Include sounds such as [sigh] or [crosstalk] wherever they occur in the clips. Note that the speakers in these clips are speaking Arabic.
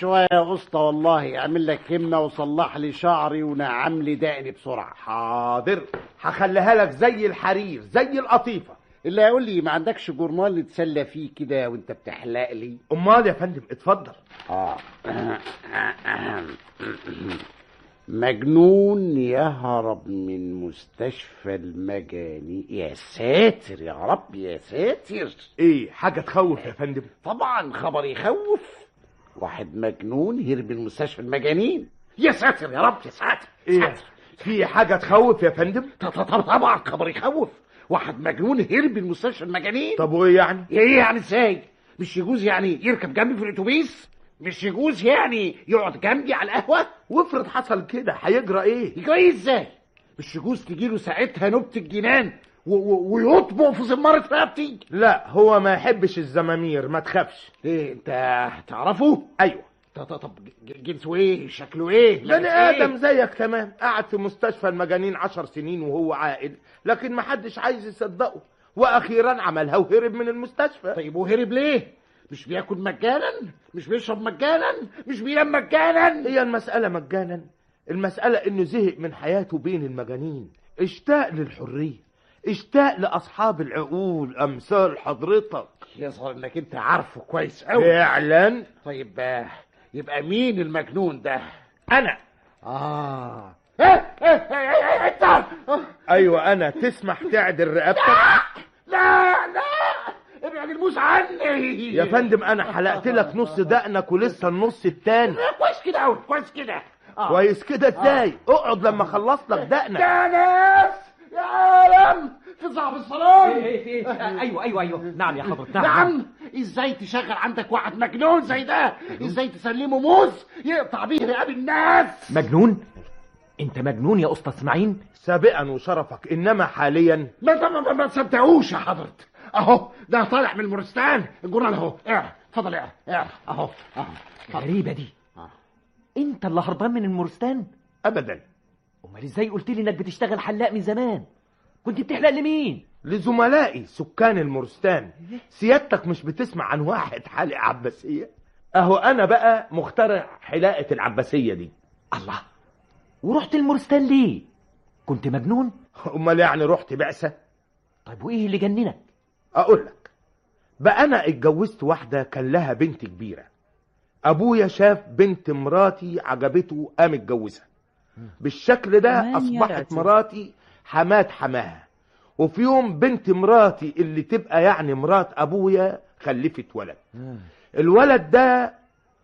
شوية يا اسطى والله أعمل لك همة وصلح لي شعري ونعم لي دقني بسرعة. حاضر. هخليها لك زي الحرير زي القطيفة. اللي هيقول لي ما عندكش جورنال نتسلى فيه كده وأنت بتحلق لي؟ أمال يا فندم اتفضل. آه. مجنون يهرب من مستشفى المجاني. يا ساتر يا رب يا ساتر. إيه حاجة تخوف يا فندم. طبعا خبر يخوف. واحد مجنون هرب من مستشفى المجانين. يا ساتر يا رب يا ساتر إيه؟ ساتر. في حاجة تخوف يا فندم؟ طبعا خبر يخوف. واحد مجنون هرب من مستشفى المجانين. طب وإيه يعني؟ إيه يعني إزاي؟ مش يجوز يعني يركب جنبي في الأتوبيس؟ مش يجوز يعني يقعد جنبي على القهوة؟ وافرض حصل كده هيجرى إيه؟ يجري إيه إزاي؟ مش يجوز تجيله ساعتها نوبه الجنان. ويطبق في زماره رقبتي لا هو ما يحبش الزمامير ما تخافش. إيه انت تعرفه؟ أيوه. طب جنسه إيه؟ شكله إيه؟ بني إيه؟ آدم زيك تمام. قعد في مستشفى المجانين عشر سنين وهو عاقل لكن ما حدش عايز يصدقه. وأخيرا عملها وهرب من المستشفى. طيب وهرب ليه؟ مش بياكل مجانا؟ مش بيشرب مجانا؟ مش بينام مجانا؟ هي المسألة مجانا. المسألة إنه زهق من حياته بين المجانين. اشتاق للحرية. اشتاق لأصحاب العقول أمثال حضرتك. يظهر إنك أنت عارفه كويس قوي فعلا؟ طيب آه، يبقى مين المجنون ده؟ أنا. آه. إيه، إيه، إيه، إنت. آه، أيوة أنا. تسمح تعدل رقبتك؟ لا لا ابعد الموس عني. يا فندم أنا حلقت لك نص دقنك ولسه النص التاني. كويس كده قوي كويس كده. آه. كويس كده إزاي؟ اقعد لما خلص لك دقنك. يا ناس. يا عالم في صاحب الصالون. إيه في إيه. أيوه أيوه أيوه. نعم يا حضرة نعم, نعم. إزاي تشغل عندك واحد مجنون زي ده؟ إزاي تسلمه موز يقطع بيه رقاب الناس؟ مجنون؟ أنت مجنون يا اسطى إسماعيل؟ سابقا وشرفك إنما حاليا؟ ما ما ما, ما تصدقوش يا حضرة. أهو ده طالع من المورستان. الجورنال أهو. اقرأ اتفضل اقرأ. اقرأ. أهو أهو. غريبة دي. آه. أنت اللي هربان من المورستان؟ ابدا. أمال إزاي قلت لي إنك بتشتغل حلاق من زمان؟ كنت بتحلق لمين؟ لزملائي سكان المورستان سيادتك مش بتسمع عن واحد حالق عباسية؟ أهو أنا بقى مخترع حلاقة العباسية دي. الله. ورحت المورستان ليه؟ كنت مجنون؟ أمال يعني رحت بعثة طيب وإيه اللي جننك؟ أقول لك بقى أنا اتجوزت واحدة كان لها بنت كبيرة. أبويا شاف بنت مراتي عجبته قام اتجوزها بالشكل ده أصبحت. مراتي حمات حماها. وفي يوم بنت مراتي اللي تبقى يعني مرات أبويا خلفت ولد. الولد ده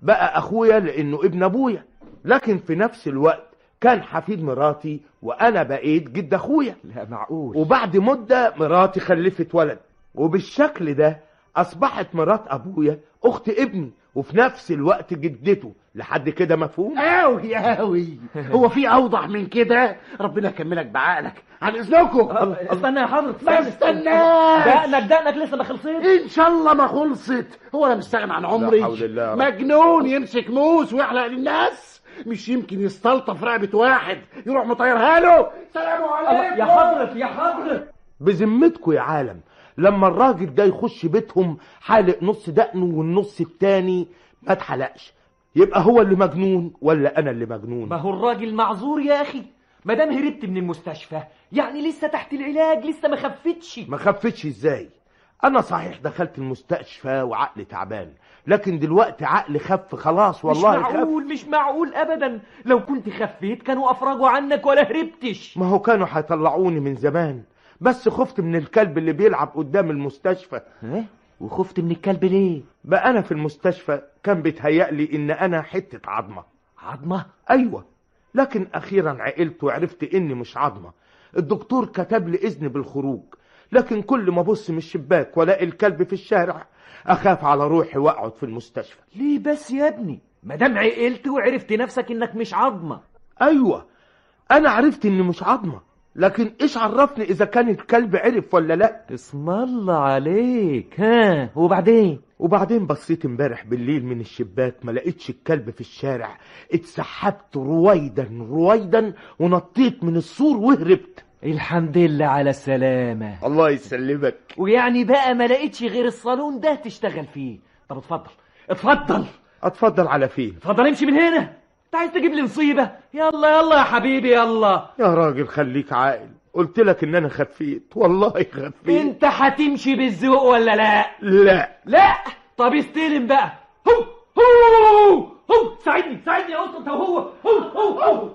بقى أخويا لأنه ابن أبويا. لكن في نفس الوقت كان حفيد مراتي وأنا بقيت جد أخويا. لا معقول. وبعد مدة مراتي خلفت ولد. وبالشكل ده أصبحت مرات أبويا أخت ابني. وفي نفس الوقت جدته. لحد كده مفهوم؟ قوي قوي هو في أوضح من كده؟ ربنا يكملك بعقلك. عن إذنكم. استنى يا حضرة ما استناش دقنك دقنك لسه ما خلصتش. إن شاء الله ما خلصت. هو أنا مستغني عن عمري. لا حول الله. مجنون يمسك موس ويحلق للناس. مش يمكن يستلطف رقبة واحد يروح مطيرها له سلام عليكم. يا حضرة يا حضرة. بذمتكم يا عالم لما الراجل ده يخش بيتهم حالق نص دقنه والنص التاني ما اتحلقش. يبقى هو اللي مجنون ولا أنا اللي مجنون؟ ما هو الراجل معذور يا أخي. ما دام هربت من المستشفى يعني لسه تحت العلاج لسه ما خفتش ما خفتش إزاي؟ أنا صحيح دخلت المستشفى وعقلي تعبان لكن دلوقتي عقلي خف خلاص والله مش خف. معقول مش معقول ابدا. لو كنت خفيت كانوا أفرجوا عنك ولا هربتش. ما هو كانوا هيطلعوني من زمان بس خفت من الكلب اللي بيلعب قدام المستشفى. إيه؟ وخفت من الكلب ليه؟ بقى أنا في المستشفى كان بيتهيألي إن أنا حتة عظمة. عظمة؟ أيوه. لكن أخيرا عقلت وعرفت إني مش عظمة. الدكتور كتب لي إذن بالخروج. لكن كل ما أبص من الشباك وألاقي الكلب في الشارع أخاف على روحي وأقعد في المستشفى. ليه بس يا ابني؟ ما دام عقلت وعرفت نفسك إنك مش عظمة. أيوه. أنا عرفت إني مش عظمة. لكن إيش عرفني إذا كان الكلب عرف ولا لا؟ اسم الله عليك ها. وبعدين؟ وبعدين بصيت امبارح بالليل من الشباك ما لقيتش الكلب في الشارع. اتسحبت رويدا رويدا ونطيت من السور وهربت. الحمد لله على السلامة. الله يسلمك. ويعني بقى ما لقيتش غير الصالون ده تشتغل فيه. طب اتفضل اتفضل. اتفضل على فين؟ اتفضل امشي من هنا. انت عايز تجيب لي مصيبه يلا يلا يا حبيبي يلا يا راجل خليك عاقل قلت لك ان أنا خفيت والله خفيت انت هتمشي بالذوق ولا لا لا لا طب استلم بقى هو هو هو ساعدني ساعدني يا اسطى هو هو هو هو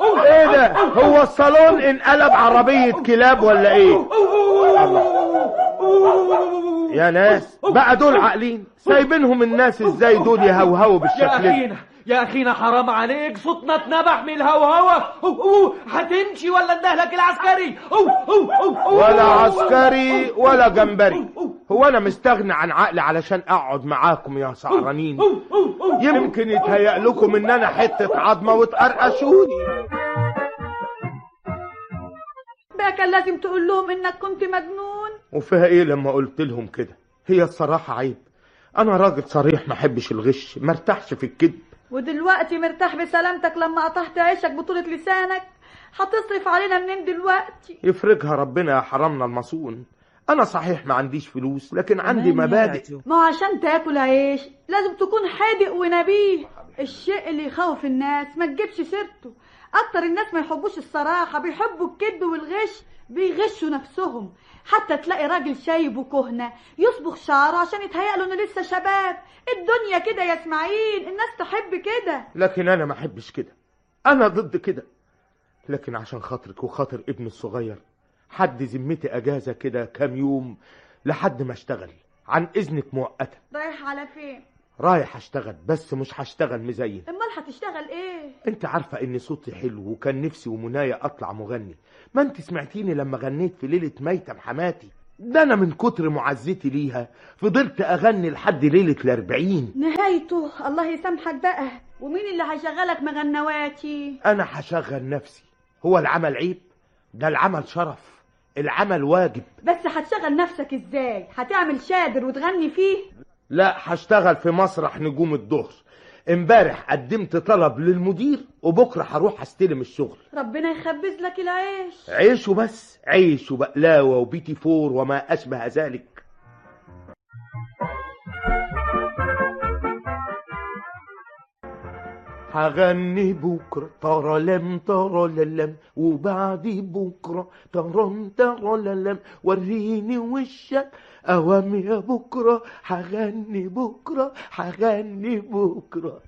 هو إيه ده هو الصالون انقلب عربية كلاب ولا إيه يا ناس بقى دول عاقلين سايبينهم الناس إزاي دول يهوهوا يا بالشكل ده اخينا يا اخينا حرام عليك صوتنا اتنبح من هو هتمشي ولا اندهلك العسكري هو هو هو ولا عسكري ولا جمبري هو أنا مستغني عن عقلي علشان اقعد معاكم يا سعرانين يمكن يتهيأ لكم ان أنا حتة عظمة وتقرقشوني بقى كان لازم تقول لهم انك كنت مجنون وفيها إيه لما قلت لهم كده؟ هي الصراحة عيب. أنا راجل صريح ما أحبش الغش ما ارتاحش في الكذب. ودلوقتي مرتاح بسلامتك لما قطعت عيشك بطولة لسانك؟ هتصرف علينا منين دلوقتي؟ يفرجها ربنا يا حرمنا المصون. أنا صحيح ما عنديش فلوس لكن عندي مبادئ. ما هو عشان تاكل عيش لازم تكون حادق ونبيه. الشيء اللي يخوف الناس ما تجيبش سيرته. أكتر الناس ما يحبوش الصراحة بيحبوا الكذب والغش بيغشوا نفسهم. حتى تلاقي راجل شايب وكهنة يصبغ شعره عشان يتهيأ له إنه لسه شباب. الدنيا كده يا إسماعيل الناس تحب كده. لكن أنا ما أحبش كده. أنا ضد كده. لكن عشان خاطرك وخاطر ابني الصغير حد ذمتي أجازة كده كام يوم لحد ما أشتغل. عن إذنك مؤقتا. رايح على فين؟ رايح أشتغل بس مش هشتغل مزين. أمال هتشتغل إيه؟ أنت عارفة ان صوتي حلو وكان نفسي ومنايا أطلع مغني. ما انت سمعتيني لما غنيت في ليلة ميتم حماتي ده أنا من كتر معزتي ليها. فضلت أغني لحد ليلة الأربعين. نهايته. الله يسامحك بقى. ومين اللي هيشغلك مغنواتي؟ أنا هشغل نفسي. هو العمل عيب؟ ده العمل شرف. العمل واجب. بس هتشغل نفسك إزاي؟ هتعمل شادر وتغني فيه؟ لا هشتغل في مسرح نجوم الظهر امبارح قدمت طلب للمدير وبكرة هروح استلم الشغل. ربنا يخبز لك العيش. عيش وبس عيش وبقلاوه وبيتي فور وما أشبه ذلك. هغني بكرة ترلم ترللم وبعد بكرة ترم ترللم. وريني وشك أوام يا بكرة. هغني بكرة هغني بكرة.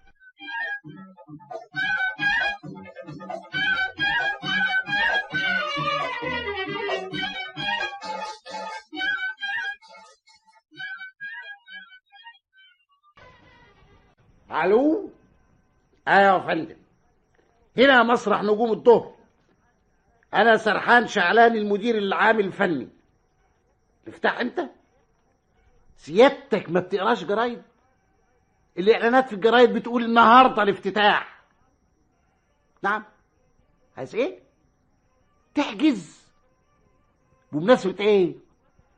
ألو؟ أيوه يا فندم. هنا مسرح نجوم الظهر أنا سرحان شعلان المدير العام الفني. تفتح أنت؟ سيادتك ما بتقراش جرايد؟ الإعلانات في الجرايد بتقول النهارده الافتتاح. نعم. عايز إيه؟ تحجز. بمناسبة إيه؟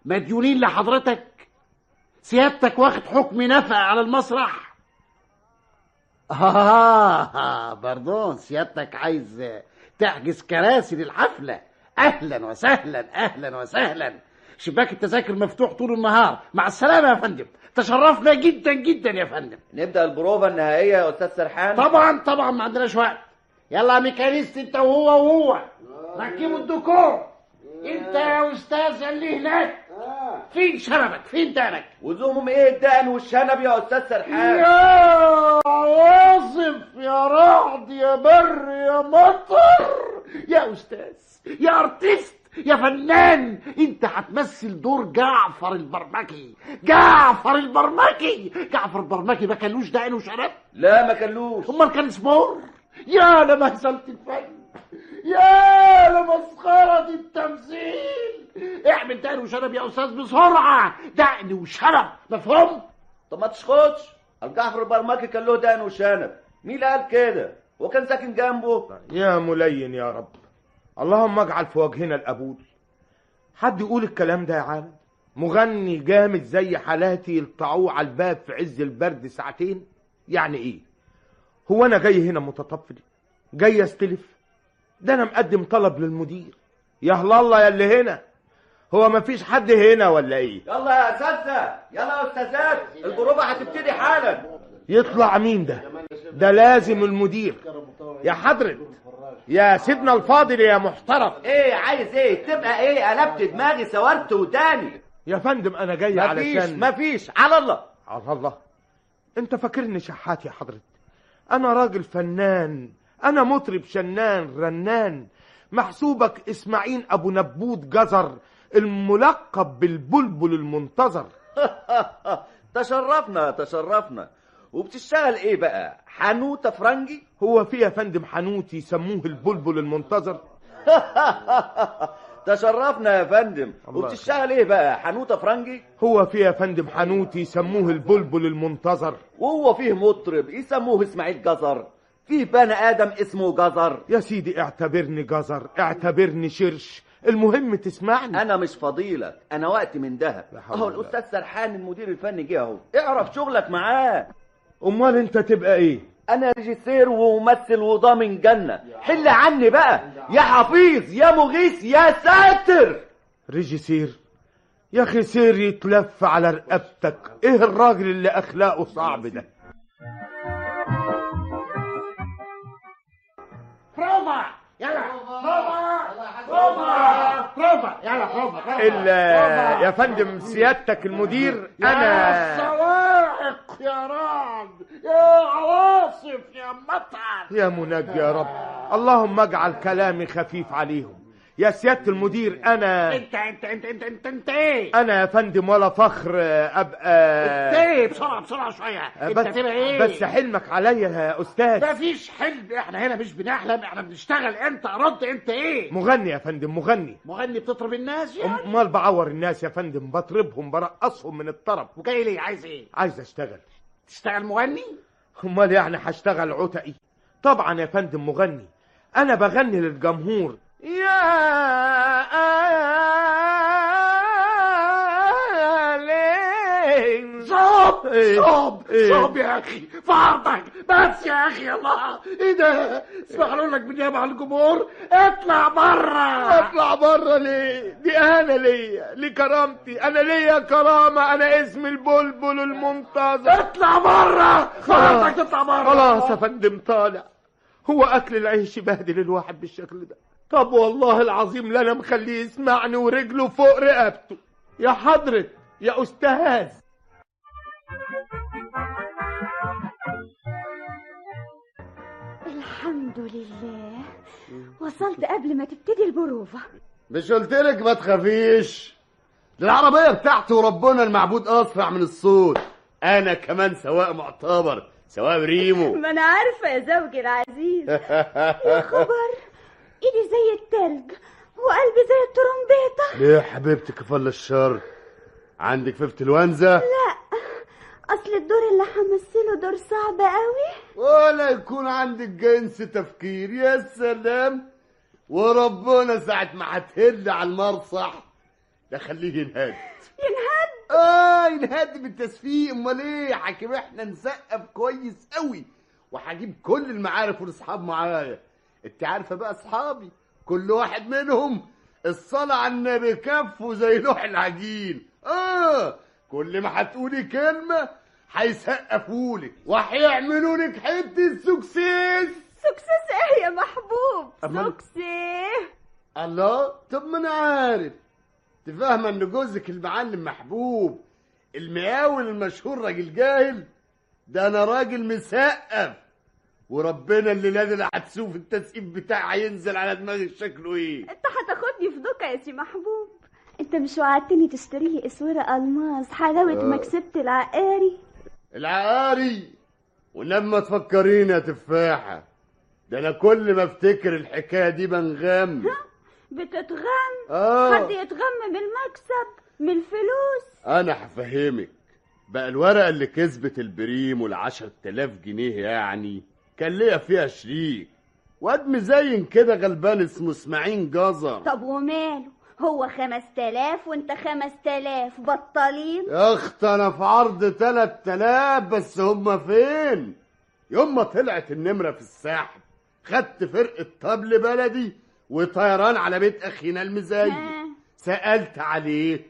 مديونين لحضرتك. سيادتك واخد حكم نفقة على المسرح. آه pardon سيادتك عايز تحجز كراسي للحفلة. أهلا وسهلا أهلا وسهلا. شباك التذاكر مفتوح طول النهار. مع السلامة يا فندم. تشرفنا جدا جدا يا فندم. نبدأ البروفة النهائية يا أستاذ سرحان. طبعا طبعا ما عندناش وقت. يلا ميكانيست انت وهو وهو. ركبوا الديكور. انت يا أستاذ اللي هناك. فين شنبك فين دانك؟ وزومهم إيه الدقن والشنب يا أستاذ سرحان؟ يا عواصف يا رعد يا بر يا مطر. يا أستاذ يا أرتست يا فنان انت هتمثل دور جعفر البرمكي. جعفر البرمكي. جعفر البرمكي ما كانوش دقن وشنب؟ لا ما كلوش. أمال كان سبور يا لمهزلة الفن. يا لمسخرة التمثيل! اعمل دقن وشنب يا أستاذ بسرعة! دقن وشنب مفهوم؟ طب ما تشخطش الجعفر البرمكي كان له دقن وشنب مين اللي قال كده؟ هو كان ساكن جنبه؟ يا ملين يا رب. اللهم اجعل في وجهنا القبول حد يقول الكلام ده يا عالم؟ مغني جامد زي حالاتي يلطعوه على الباب في عز البرد ساعتين؟ يعني إيه؟ هو أنا جاي هنا متطفل. جاي أستلف. ده أنا مقدم طلب للمدير. يا هلا الله يا اللي هنا. هو مفيش حد هنا ولا إيه؟ يلا يا اساتذه يلا يا أستاذات. البروفه هتبتدي حالا. يطلع مين ده؟ ده لازم المدير. يا حضرة يا سيدنا الفاضل يا محترم. إيه عايز إيه؟ تبقى إيه؟ قلبت دماغي سورت وداني. يا فندم أنا جاي مفيش علشان مفيش. على الله. على الله. أنت فاكرني شحات يا حضرة أنا راجل فنان. أنا مطرب شنان رنان. محسوبك إسماعيل أبو نبوت جزر الملقب بالبلبل المنتظر. [laughs] تشرفنا تشرفنا. وبتشتغل إيه بقى؟ حنوته فرنجي؟ هو في يا فندم حنوت يسموه البلبل المنتظر. [laughs] تشرفنا يا فندم. وبتشتغل إيه بقى؟ حنوته فرنجي؟ هو في يا فندم حنوت يسموه البلبل المنتظر. وهو فيه مطرب يسموه إسماعيل جزر. فيه بني آدم اسمه جزر. يا سيدي اعتبرني جزر اعتبرني شرش. المهم تسمعني. أنا مش فضيلك أنا وقت من دهب أهو الأستاذ سرحان المدير الفني جه أهو. اعرف شغلك معاه. أمال أنت تبقى إيه؟ أنا ريجيسير وممثل وضامن جنة. حل عني بقى. يا حفيظ يا مغيث يا ساتر. ريجيسير يا أخي سير يتلف على رقبتك. إيه الراجل اللي أخلاقه صعب ده؟ بروفا يلا بروفا بروفا بروفا يلا الا يا فندم سيادتك المدير يا أنا صواعق يا رعد يا عواصف يا مطر يا منجي يا رب اللهم اجعل كلامي خفيف عليهم يا سيادة المدير أنا انت انت انت انت انت أنت إيه؟ أنا يا فندم ولا فخر ابقى انت إيه؟ بسرعة بسرعة شوية. أنت بس, تبقى إيه؟ بس حلمك عليا يا أستاذ. مفيش حلم. إحنا هنا مش بنحلم إحنا بنشتغل. أنت رد أنت إيه؟ مغني يا فندم مغني. مغني بتطرب الناس يعني؟ أمال بعور الناس يا فندم بطربهم برقصهم من الطرب. وجاي ليه عايز إيه؟ عايز أشتغل. تشتغل مغني؟ أمال يعني هشتغل عتقي؟ طبعا يا فندم مغني. أنا بغني للجمهور. صوب إيه؟ صوب إيه؟ صوب يا أخي. في عرضك بس يا أخي الله. إيه ده؟ اسمح لك بالنيابه على الجمهور اطلع بره اطلع بره ليه دي أنا ليا لكرامتي. أنا ليا كرامة. أنا اسمي البلبل المنتظر اطلع بره خلاص تطلع بره خلاص يا فندم. طالع. هو أكل العيش يبهدل الواحد بالشكل ده. طب والله العظيم لا أنا مخليه يسمعني ورجله فوق رقبته. يا حضرة يا أستاذ. الحمد لله. وصلت قبل ما تبتدي البروفة. مش قلت لك ما تخافيش. العربية بتاعتي وربنا المعبود أسرع من الصوت. أنا كمان سواق معتبر سواق بريمو [laughs] ما أنا عارفة يا زوجي العزيز. [laughs] يا خبر. إيدي زي التلج وقلبي زي الترومبيطة. ليه يا حبيبتي كفل الشر؟ عندك فيفت الونزة؟ لا أصل الدور اللي همثله دور صعب قوي ولا يكون عندك جنس تفكير يا سلام. وربنا ساعة ما هتهد على المرصح ده خليه ينهد. ينهد؟ آه ينهد بالتسفيق. أمال إيه حكيم؟ إحنا نسقف كويس قوي وهجيب كل المعارف والاصحاب معايا. انت عارفه بقى اصحابي؟ كل واحد منهم الصلاة على النبي كفه زي لوح العجين. آه كل ما هتقولي كلمة هيسقفولك وهيعملوا لك حتة succès. succès إيه يا محبوب؟ أمال- succès الله طب ما أنا عارف. تفهم إن جوزك المعلم محبوب المقاول المشهور راجل جاهل؟ ده أنا راجل مسقف. وربنا اللي اللي هتشوف التسقيف بتاعي هينزل على دماغي شكله إيه؟ انت هتاخدني في دوكا يا سي محبوب. انت مش وعدتني تشتري لي اسوره ألماس. حلاوة مكسبة العقاري. العقاري؟ ولما تفكريني يا تفاحة ده أنا كل ما أفتكر الحكاية دي بنغم. بتتغم؟ آه. حد يتغم من المكسب من الفلوس أنا هفهمك. بقى الورقة اللي كسبت البريم والعشر تلاف جنيه يعني كان ليا فيها شريك. واد مزين كده غلبان اسمه إسماعيل جزر. طب وماله؟ هو خمس تلاف وانت خمس تلاف بطالين يا اخت أنا في عرض تلات تلاف بس هما فين؟ يوم ما طلعت النمرة في الساحل خدت فرقة طبل بلدي وطيران على بيت أخينا المزين. سألت عليه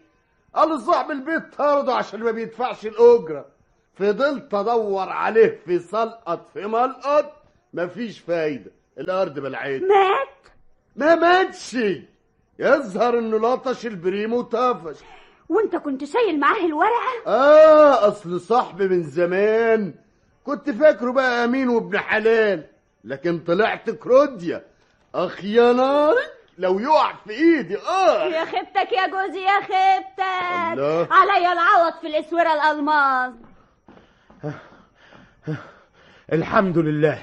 قال صاحب البيت طرده عشان ما بيدفعش الأجرة. فضلت أدور عليه في سلقط في ملقط. مفيش فايدة. الأرض بلعته مات؟ ما ماتش. يظهر إنه لطش البريم وطفش وانت كنت شايل معاه الورقة؟ آه أصل صاحبي من زمان. كنت فاكره بقى أمين وابن حلال. لكن طلعت كروديا. أخ يا ناري لو يقع في إيدي. آه. يا خيبتك يا جوزي يا خيبتك. الله. عليا العوض في الأسورة الالماس الحمد لله.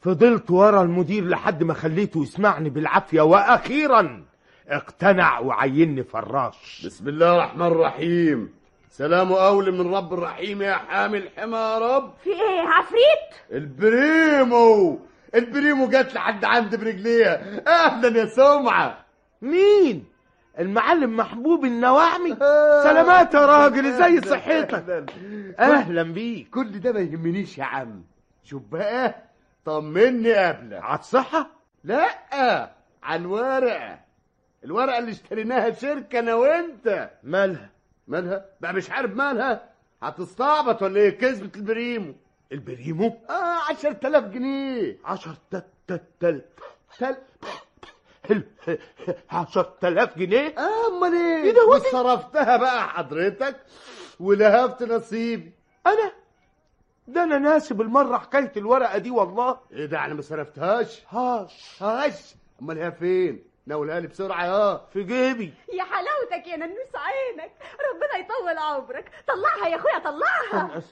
فضلت ورا المدير لحد ما خليته يسمعني بالعافية وأخيرا اقتنع وعيني فراش. بسم الله الرحمن الرحيم. سلام قولا من رب الرحيم يا حامل حمى يا رب. في إيه عفريت؟ البريمو. البريمو جت لحد عند برجليها. أهلا يا سمعة. مين؟ المعلم محبوب النواعمي [laughs] سلامات يا راجل إزاي صحتك. أهلا. بيك. كل ده ما يهمنيش يا عم. شوف بقى طمني قبلك. الصحة؟ لا على الورقة الورقة اللي اشتريناها شركة أنا وأنت. مالها؟ مالها؟ بقى مش عارف مالها. هتستعبط ولا إيه؟ كسبت البريمو. البريمو؟ آه 10000 جنيه. عشر تل تل تل تل تل عشر تلاف جنيه؟ آه، أمال إيه؟ إيه ده،؟ وصرفتها بقى حضرتك ولهفت نصيبي أنا؟ ده أنا ناسي بالمرة حكاية الورقة دي والله. إيه ده أنا ما صرفتهاش. هاش. هاش. أمال هي فين؟ ناولها لي بسرعة يا في جيبي. يا حلاوتك يا ننوس عينك. ربنا يطول عمرك. طلعها يا أخويا طلعها.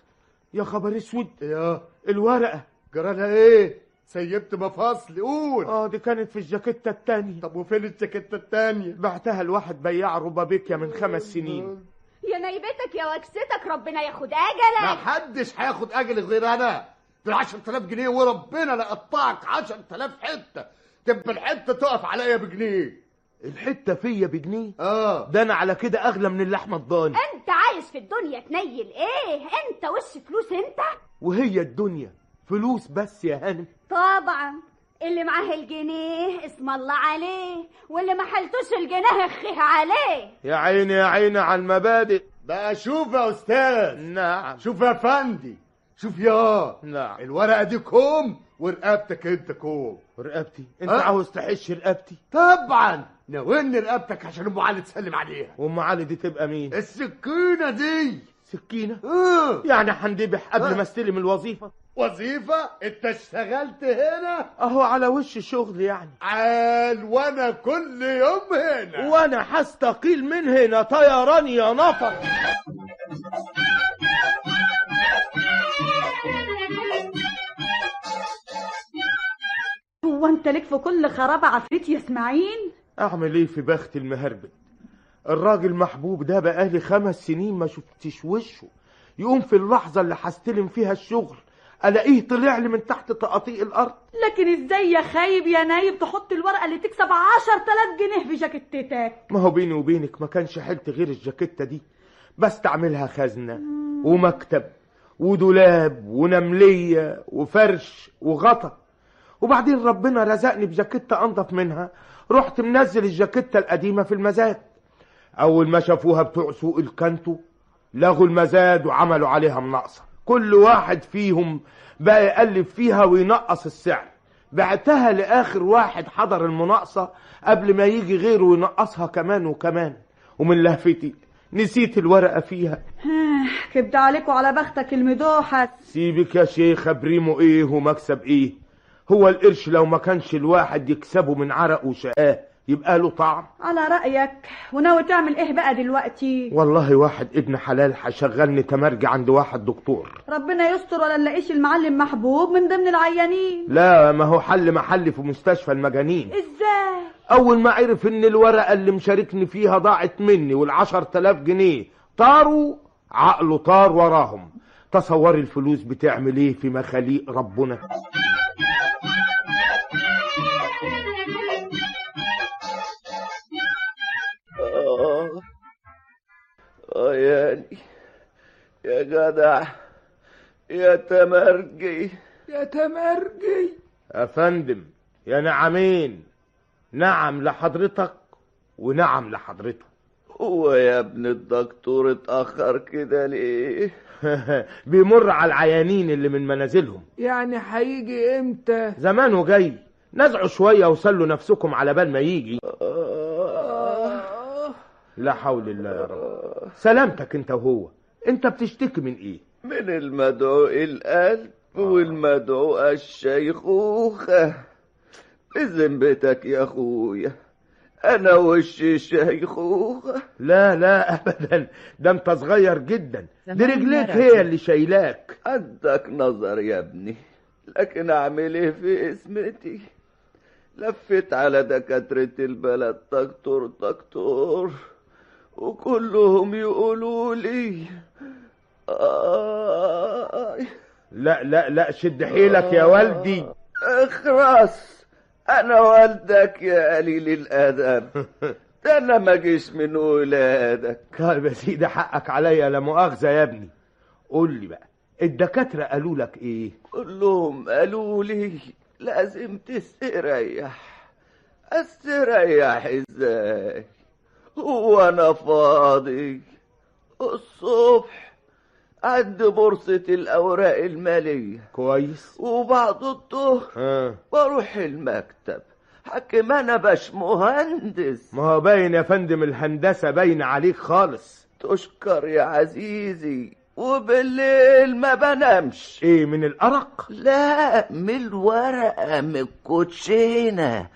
يا خبر أسود. يا الورقة. جرالها إيه؟ سيبت مفاصلي قول. آه دي كانت في الجاكيتة التانية. طب وفين الجاكيته التانية؟ بعتها لواحد بياع ربابيكيا من خمس سنين. يا نيبتك يا وكستك ربنا ياخد ما اجلك حدش هياخد أجل غير أنا. دول 10000 جنيه وربنا لا قطعك 10000 حتة. تبقى الحتة تقف عليا بجنيه؟ الحتة فيا بجنيه؟ آه. ده أنا على كده أغلى من اللحمة الضاني. أنت عايز في الدنيا تنيل إيه؟ أنت وش فلوس أنت؟ وهي الدنيا فلوس بس يا هانم طبعا اللي معاه الجنيه اسم الله عليه واللي ما حلتوش الجنيه اخيه عليه. يا عيني يا عيني على المبادئ. بقى شوف يا أستاذ. نعم. شوف يا فندي. شوف يا نعم. الورقة دي كوم ورقبتك انت كوم. رقبتي انت أه؟ عاوز تحش رقبتي؟ طبعا. ناولني رقبتك عشان أم علي تسلم عليها. وأم علي دي تبقى مين؟ السكينة دي. سكينة؟ آه. يعني هندبح قبل أه؟ ما استلم الوظيفة؟ وظيفة انت اشتغلت هنا؟ اهو على وش شغل يعني؟ عال وأنا كل يوم هنا. وأنا هستقيل من هنا طيران يا نفر. هو انت ليك في كل خرابة عفريت يا اسماعيل؟ اعمل إيه في بخت المهربد الراجل محبوب ده بقالي خمس سنين ما شفتش وشه. يقوم في اللحظة اللي هستلم فيها الشغل ألاقيه طلع لي من تحت تقاطيع الأرض؟ لكن إزاي يا خايب يا نايب تحط الورقة اللي تكسب عشر تلاف جنيه في جاكيتتك؟ ما هو بيني وبينك ما كانش حيلتي غير الجاكيتة دي. بستعملها خزنة ومكتب ودولاب ونملية وفرش وغطا. وبعدين ربنا رزقني بجاكيتة أنضف منها. رحت منزل الجاكيتة القديمة في المزاد. أول ما شافوها بتوع سوق الكانتو لغوا المزاد وعملوا عليها مناقصة. كل واحد فيهم بقى يقلب فيها وينقص السعر. بعتها لآخر واحد حضر المناقصة قبل ما يجي غيره وينقصها كمان وكمان. ومن لهفتي نسيت الورقة فيها. [sighs] كبد عليك وعلى بختك المدوحة. سيبك يا شيخ بريمو إيه ومكسب إيه؟ هو القرش لو ما كانش الواحد يكسبه من عرق وشقاه يبقى له طعم. على رأيك وناوي تعمل إيه بقى دلوقتي؟ والله واحد ابن حلال هشغلني تمرجي عند واحد دكتور. ربنا يستر ولا نلاقيش المعلم محبوب من ضمن العيانين. لا ما هو حل محلي في مستشفى المجانين. إزاي؟ أول ما عرف إن الورقة اللي مشاركني فيها ضاعت مني والعشر تلاف جنيه طاروا عقله طار وراهم. تصوري الفلوس بتعمل إيه في مخاليق ربنا؟ آه. آه يعني يا جدع يا تمرجي. يا تمرجي. يا فندم يا نعمين نعم لحضرتك ونعم لحضرته هو يا ابن الدكتور اتأخر كده ليه؟ [laughs] بيمر على العيانين اللي من منازلهم. يعني هيجي إمتى؟ زمانه جاي. نزعوا شوية وسلوا نفسكم على بال ما يجي. آه. لا حول الله يا رب. سلامتك انت وهو. انت بتشتكي من إيه؟ من المدعو القلب والمدعو الشيخوخة بذمتك يا أخويا. أنا وش شيخوخة لا لا ابدا. ده أنت صغير جدا. دي رجليك. هي اللي شايلاك. عندك نظر يا ابني. لكن أعمل إيه في اسمتي؟ لفت على دكاترة البلد دكتور دكتور. وكلهم يقولوا لي آه لا لا لا شد حيلك يا والدي. اخرس أنا والدك يا قليل الادب [laughs] ده أنا ما جيش من ولادك. طيب يا سيدي حقك عليا لا مؤاخذة يا ابني. قول لي بقى الدكاترة قالوا لك إيه؟ كلهم قالوا لي لازم تستريح. استريح إزاي؟ هو أنا فاضي. الصبح عند بورصة الأوراق المالية. كويس. وبعد الظهر بروح المكتب. حكم أنا باش مهندس. ما هو باين يا فندم الهندسة باين عليك خالص. تشكر يا عزيزي. وبالليل ما بنامش. إيه من الأرق؟ لا من الورقة من الكوتشينة.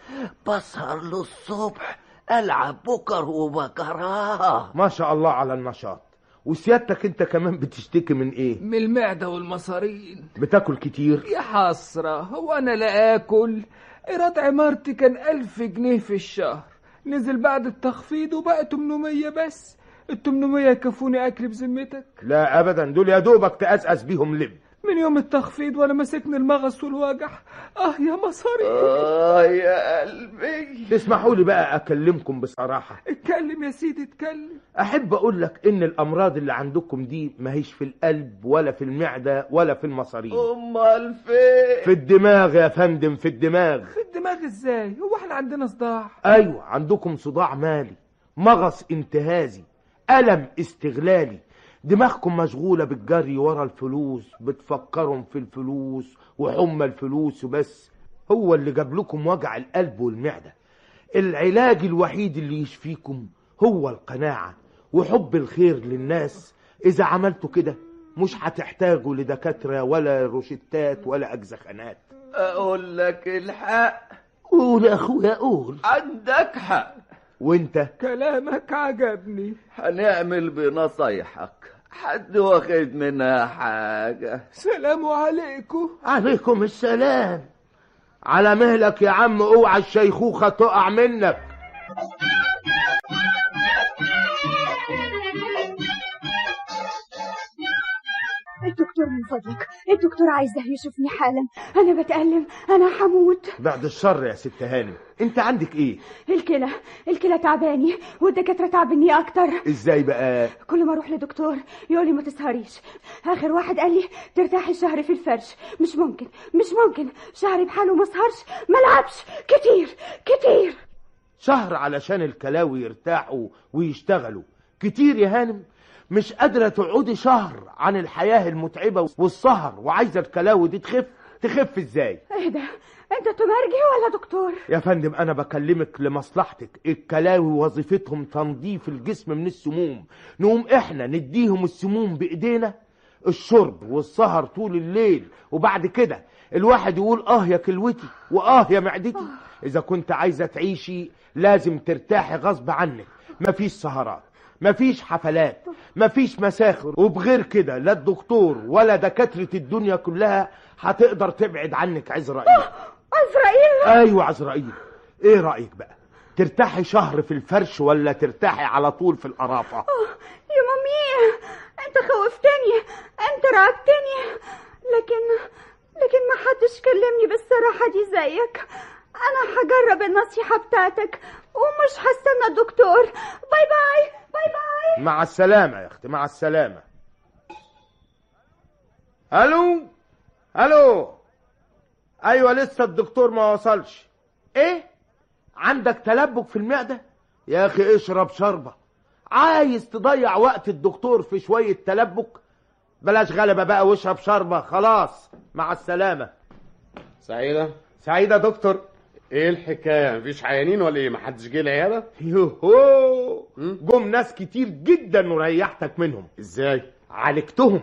بسهر للصبح ألعب بكر وبكراه ما شاء الله على النشاط. وسيادتك انت كمان بتشتكي من إيه؟ من المعدة والمصارين. بتاكل كتير؟ يا حسرة هو أنا لا آكل؟ إيراد عمارتي كان ألف جنيه في الشهر. نزل بعد التخفيض وبقى 800 بس. ال 800 يكفوني أكل بذمتك. لا ابدا دول يا دوبك تقزقز بيهم لب. من يوم التخفيض وأنا ماسكني المغص والوجع. آه يا مصاري. آه يا قلبي. تسمحوا لي بقى أكلمكم بصراحة. اتكلم يا سيدي اتكلم. أحب أقول لك إن الأمراض اللي عندكم دي ما هيش في القلب ولا في المعدة ولا في المصارين. أمال فين؟ في الدماغ يا فندم في الدماغ. في الدماغ إزاي؟ هو إحنا عندنا صداع. أيوه عندكم صداع مالي مغص انتهازي ألم استغلالي. دماغكم مشغولة بالجري ورا الفلوس بتفكرهم في الفلوس وحمى الفلوس وبس. هو اللي جاب لكم وجع القلب والمعدة. العلاج الوحيد اللي يشفيكم هو القناعة وحب الخير للناس. إذا عملتوا كده مش هتحتاجوا لدكاترة ولا روشتات ولا أجزخانات. أقول لك الحق. قول يا أخويا قول. عندك حق. وانت؟ كلامك عجبني. هنعمل بنصايحك حد واخد منها حاجة؟ سلام عليكم. عليكم السلام. على مهلك يا عم اوعى الشيخوخة تقع منك. الدكتور من فضلك الدكتور عايزه يشوفني حالا. أنا بتألم. أنا هموت بعد الشر يا ست هانم. أنت عندك إيه؟ الكلى. الكلى تعباني. والدكاترة تعبني أكتر. إزاي بقى؟ كل ما أروح لدكتور يقول لي ما تسهريش. آخر واحد قال لي ترتاحي شهر في الفرش. مش ممكن. مش ممكن. شهري بحاله ما اسهرش. ما ألعبش. كتير. كتير. شهر علشان الكلاوي يرتاحوا ويشتغلوا. كتير يا هانم. مش قادرة تقعدي شهر عن الحياة المتعبة والسهر وعايزة الكلاوي دي تخف. تخف إزاي؟ إيه ده؟ أنت تمرجي ولا دكتور؟ يا فندم أنا بكلمك لمصلحتك. الكلاوي وظيفتهم تنظيف الجسم من السموم. نقوم إحنا نديهم السموم بإيدينا. الشرب والسهر طول الليل. وبعد كده الواحد يقول آه يا كلوتي وآه يا معدتي. إذا كنت عايزة تعيشي لازم ترتاحي غصب عنك. مفيش سهرات. مفيش حفلات مفيش مساخر وبغير كده لا الدكتور ولا دكاترة الدنيا كلها هتقدر تبعد عنك عزرائيل. عزرائيل! أيوه عزرائيل. إيه رأيك بقى؟ ترتاحي شهر في الفرش ولا ترتاحي على طول في القرافة؟ يا mommy! أنت خوفتني أنت رعبتني لكن لكن ما حدش كلمني بالصراحة دي زيك. أنا هجرب النصيحة بتاعتك ومش هستنى الدكتور bye bye bye bye. مع السلامة يا أختي مع السلامة. ألو؟ ألو؟ أيوه لسه الدكتور ما وصلش. إيه؟ عندك تلبك في المعدة؟ يا أخي اشرب شربة. عايز تضيع وقت الدكتور في شوية تلبك؟ بلاش غلبة بقى واشرب شربة خلاص. مع السلامة. سعيدة؟ سعيدة دكتور. إيه الحكاية؟ مفيش عيانين ولا إيه؟ محدش جه العيادة؟ يوهو. جم ناس كتير جدا وريحتك منهم. إزاي؟ عالجتهم.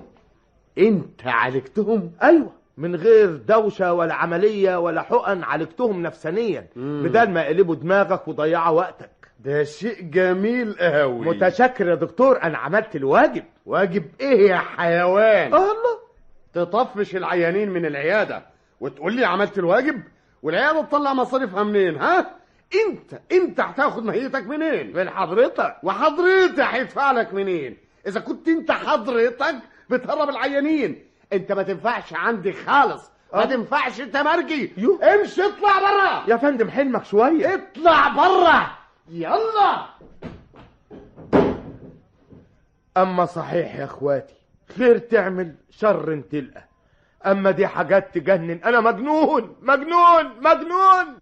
أنت عالجتهم؟ أيوه. من غير دوشة ولا عملية ولا حقن عالجتهم نفسانيا. بدل ما يقلبوا دماغك وضيعوا وقتك. ده شيء جميل قوي متشكر يا دكتور أنا عملت الواجب. واجب إيه يا حيوان؟ الله. تطفش العيانين من العيادة وتقول لي عملت الواجب؟ والعيادة تطلع مصاريفها منين ها؟ انت انت هتاخد مهيتك منين؟ من حضرتك. وحضرتك هيدفع لك منين؟ إذا كنت انت حضرتك بتهرب العيانين. انت ما تنفعش عندي خالص. ما أه. تنفعش تمرجي يو. امشي اطلع بره يا فندم حلمك شوية. اطلع بره يلا. أما صحيح يا أخواتي خير تعمل شر تلقى أما دي حاجات تجنن. أنا مجنون مجنون مجنون.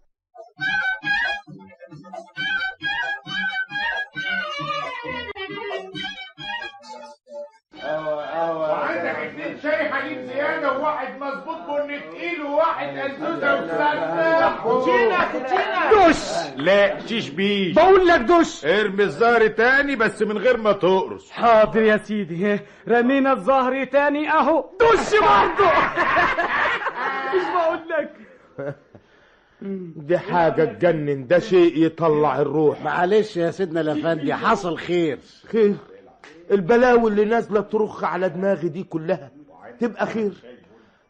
شاي حليب زيادة وواحد مظبوط بن تقيل وواحد أزوزة وسلسة كوتشينة كوتشينة دش لا شيش بيش. بقول لك دش ارمي الزهر تاني بس من غير ما تقرص. حاضر يا سيدي. رمينا الظهر تاني أهو. دش برضه [laughs] مش بقول لك. دي حاجة تجنن. ده شيء يطلع الروح. معلش يا سيدنا الأفندي حصل خير. خير. البلاوي اللي نازلة ترخ على دماغي دي كلها. تبقى خير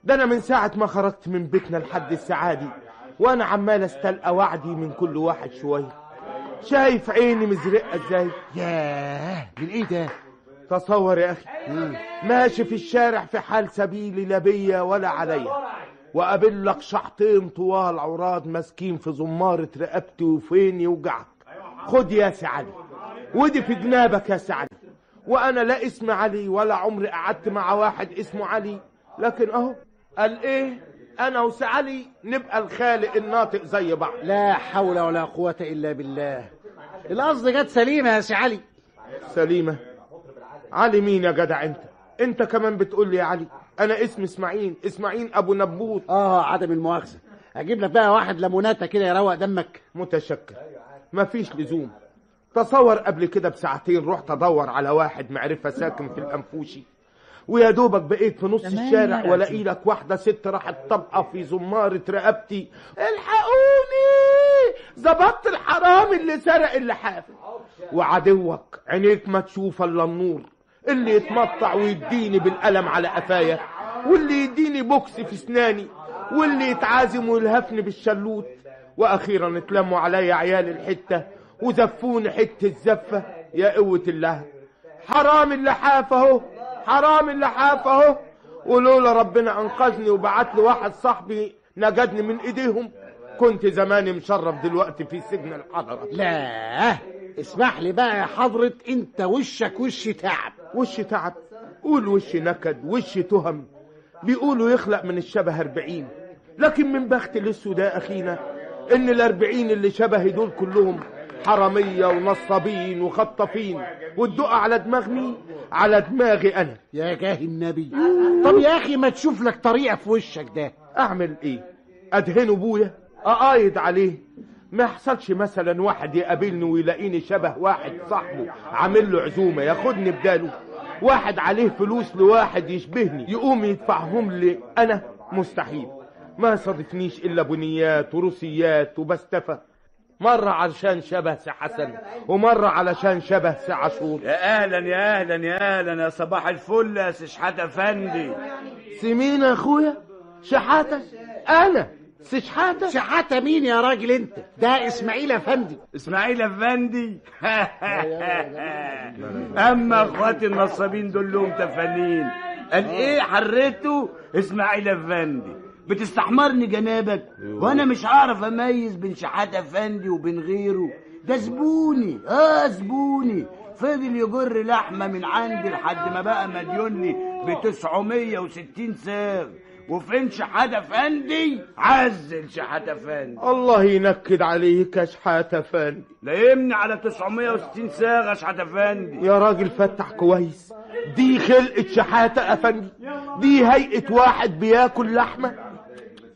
ده أنا من ساعة ما خرجت من بيتنا لحد السعادي وأنا عمال أستلقى وعدي من كل واحد شوية شايف عيني مزرقة إزاي؟ ياه من إيه ده؟ تصور يا أخي. ماشي في الشارع في حال سبيلي لا بيا ولا عليا. وقابل لك شحطين طوال عراض ماسكين في زمارة رقبتي وفين يوجعك خد يا سعدي ودي في جنابك يا سعدي وأنا لا اسم علي ولا عمري قعدت مع واحد اسمه علي. لكن أهو قال إيه؟ أنا وسعلي نبقى الخالق الناطق زي بعض. لا حول ولا قوة إلا بالله. القصد جت سليمة يا سي علي سليمة. علي مين يا جدع أنت؟ أنت كمان بتقول لي يا علي أنا اسمي إسماعيل إسماعيل أبو نبوت. آه عدم المؤاخذة. أجيب لك بقى واحد ليموناته كده يروق دمك. متشكر. مفيش لزوم. تصور قبل كده بساعتين رحت أدور على واحد معرفة ساكن في الأنفوشي. ويا دوبك بقيت في نص الشارع والاقي لك واحدة ست راحت طبقة في زمارة رقبتي. الحقوني! ظبطت الحرام اللي سرق اللحاف وعدوك عينيك ما تشوف إلا النور. اللي يتمطع ويديني بالقلم على قفايا. واللي يديني بوكس في اسناني. واللي يتعازم ويلهفني بالشلوت. وأخيرا اتلموا عليا عيال الحتة. وزفوني حتة زفه يا قوة الله. حرام اللحاف اهو حرام اللحاف اهو ولولا ربنا أنقذني وبعت لي واحد صاحبي نجدني من إيديهم. كنت زماني مشرف دلوقتي في سجن الحضرة. لا. اسمح لي بقى يا حضرة انت وشك وش تعب. وش تعب؟ قول وش نكد وش تهم. بيقولوا يخلق من الشبه أربعين. لكن من بخت الأسود يا أخينا إن الأربعين اللي شبهي دول كلهم حرامية ونصابين وخطافين والدقة على دماغ مين؟ على دماغي أنا. يا جاه النبي. طب يا أخي ما تشوف لك طريقة في وشك ده. أعمل إيه؟ أدهن أبويا؟ أقايد عليه؟ ما يحصلش مثلا واحد يقابلني ويلاقيني شبه واحد صاحبه عامل له عزومة ياخدني بداله. واحد عليه فلوس لواحد يشبهني يقوم يدفعهم لي. أنا مستحيل. ما صادفنيش إلا بنيات وروسيات وبستفى مرة علشان شبه سي حسن ومرة علشان شبه سي عاشور يا أهلا يا أهلا يا أهلا يا صباح الفل يا سي شحات أفندي. سمين يا أخويا؟ شحاتة؟ أنا؟ سي شحاتة؟ شحاتة مين يا راجل أنت؟ ده إسماعيل أفندي. إسماعيل أفندي؟ [laughs] أما أخواتي النصابين دول لهم تفانين. قال إيه حريته؟ إسماعيل أفندي. بتستحمرني جنابك وأنا مش هعرف أميز بين شحات أفندي وبين غيره. ده زبوني آه زبوني. فضل يجر لحمة من عندي لحد ما بقى مديون لي ب 960 ساغ. وفين شحات أفندي؟ عزل شحات أفندي. الله ينكد عليك يا شحاتة فندي لا يمني على 960 ساغ يا شحات أفندي. يا راجل فتح كويس. دي خلقة شحاتة أفندي. دي هيئة واحد بياكل لحمة.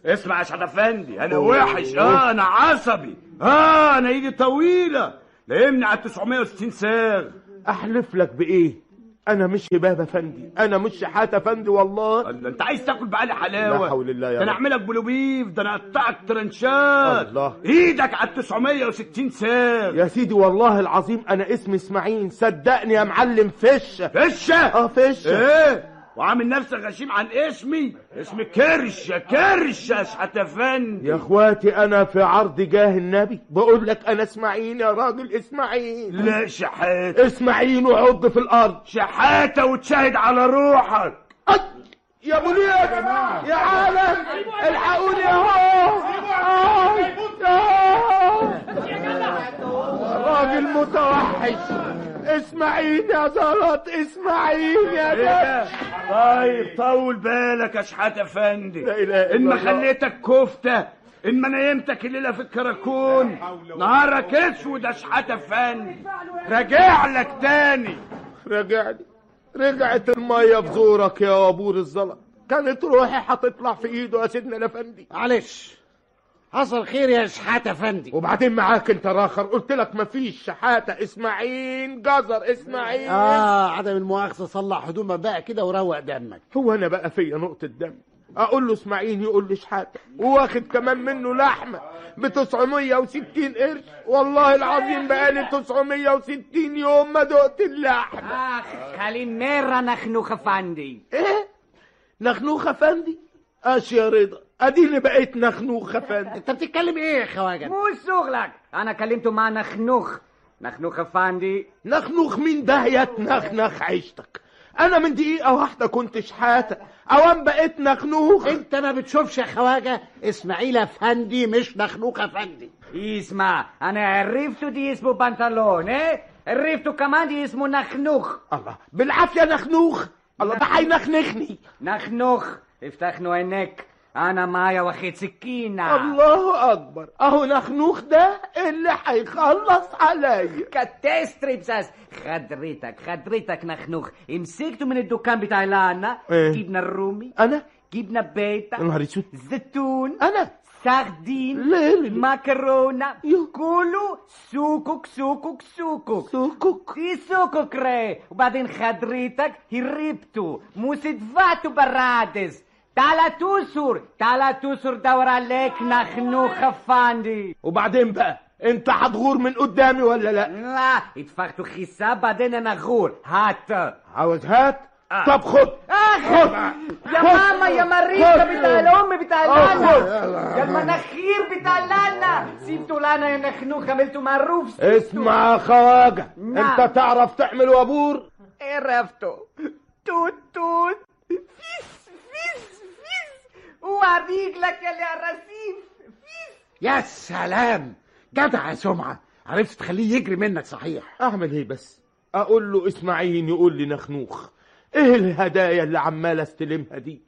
اسمع يا شحات افندي أنا وحش آه أنا عصبي آه أنا إيدي طويلة لا يمني على 960 ساغ. أحلف لك بإيه؟ أنا مش هباب أفندي أنا مش شحاتة أفندي والله. الله أنت عايز تاكل بعلي حلاوة؟ لا حول الله يا ده أنا رب. أعملك بلوبيف ده أنا أقطعك ترنشات. الله. إيدك على 960 ساغ. يا سيدي والله العظيم أنا اسمي إسماعيل صدقني يا معلم فشة فشة؟ آه فشة. إيه؟ وعامل نفسك غشيم عن اسمي. اسمي كرشة كرشة يا شحات افندي يا اخواتي أنا في عرض جاه النبي. بقول لك أنا إسماعيل يا راجل إسماعيل. لا شحات إسماعيل وعض في الأرض. شحاتة وتشاهد على روحك. أي! يا ليد يا عالم. الحقوني اهو آي! آه! راجل متوحش. اسماعيل يا زلط اسماعيل يا إيه؟ ده ده؟ طيب طول بالك يا شحات افندي. ما. خليتك كفتة إن ما نيمتك الليلة في الكراكون. نهارك أسود يا شحات افندي. راجع لك تاني. رجعني رجعت المية في زورك يا وابور الزلط. كانت روحي هتطلع في إيده يا سيدنا الأفندي. معلش. حصل خير يا شحاتة افندي وبعدين معاك انت راخر قلت لك مفيش شحاتة. إسماعيل جزر إسماعيل. آه عدم المؤاخذة صلح هدومك بقى كده وروق دمك. هو أنا بقى فيا نقطة دم. أقول له إسماعيل يقول لي شحاتة. وواخد كمان منه لحمة ب 960 قرش. والله العظيم بقالي 960 يوم ما دقت اللحمة. آخ خلينا نخنوخ افندي إيه؟ نخنوخ افندي أش يا رضا. اديني بقيت نخنوخ افندي انت بتتكلم إيه يا خواجة؟ مو شغلك. أنا كلمته مع نخنوخ. نخنوخ افندي نخنوخ مين ده يا تنخنخ عيشتك؟ أنا من دقيقة واحدة كنت شحاتة اوام بقيت نخنوخ. انت ما بتشوفش يا خواجة؟ اسماعيل افندي مش نخنوخ افندي اسمع أنا عرفته دي اسمه بنطلون إيه؟ عرفته كمان دي اسمه نخنوخ. الله. بالعافية نخنوخ. الله ده هينخنخني. نخنوخ. افتح له عينيك أنا معايا واخد سكينة. الله أكبر. أهو نخنوخ ده اللي هيخلص عليا. كاتستريبساس خدرتك خدرتك نخنوخ. مسكته من الدكان بتاع لانا. إيه؟ جبنا الرومي. أنا؟ جبنا بيتا. نهار أسود. زيتون. أنا؟ سردين. ليه يو. كله سوكك سوكك سوكك سوكك دي سوكك ري؟ وبعدين خدريتك هربته موسدفاتو برادس. تعال تسر تعال تسر دور عليك نخنوخ افندي وبعدين بقى انت هتغور من قدامي ولا لا؟ لا اتفقتوا حساب بعدين أنا غور. هات. عاوز هات؟ طب خد. آخ. يا ماما يا خد. بتاع الأم بتاع آه، لانا. يا المناخير بتاع لانا سيبتوا لانا يا نخنوخ عملتوا معروف اسمع يا خواجة. نعم. انت تعرف تعمل وابور؟ عرفته توت توت. فيس فيس ورجلك يا الرصيف يا سلام! جدع يا سمعة. عرفت تخليه يجري منك صحيح. أعمل إيه بس؟ أقول له إسماعيل يقول لي نخنوخ. إيه الهدايا اللي عمال استلمها دي؟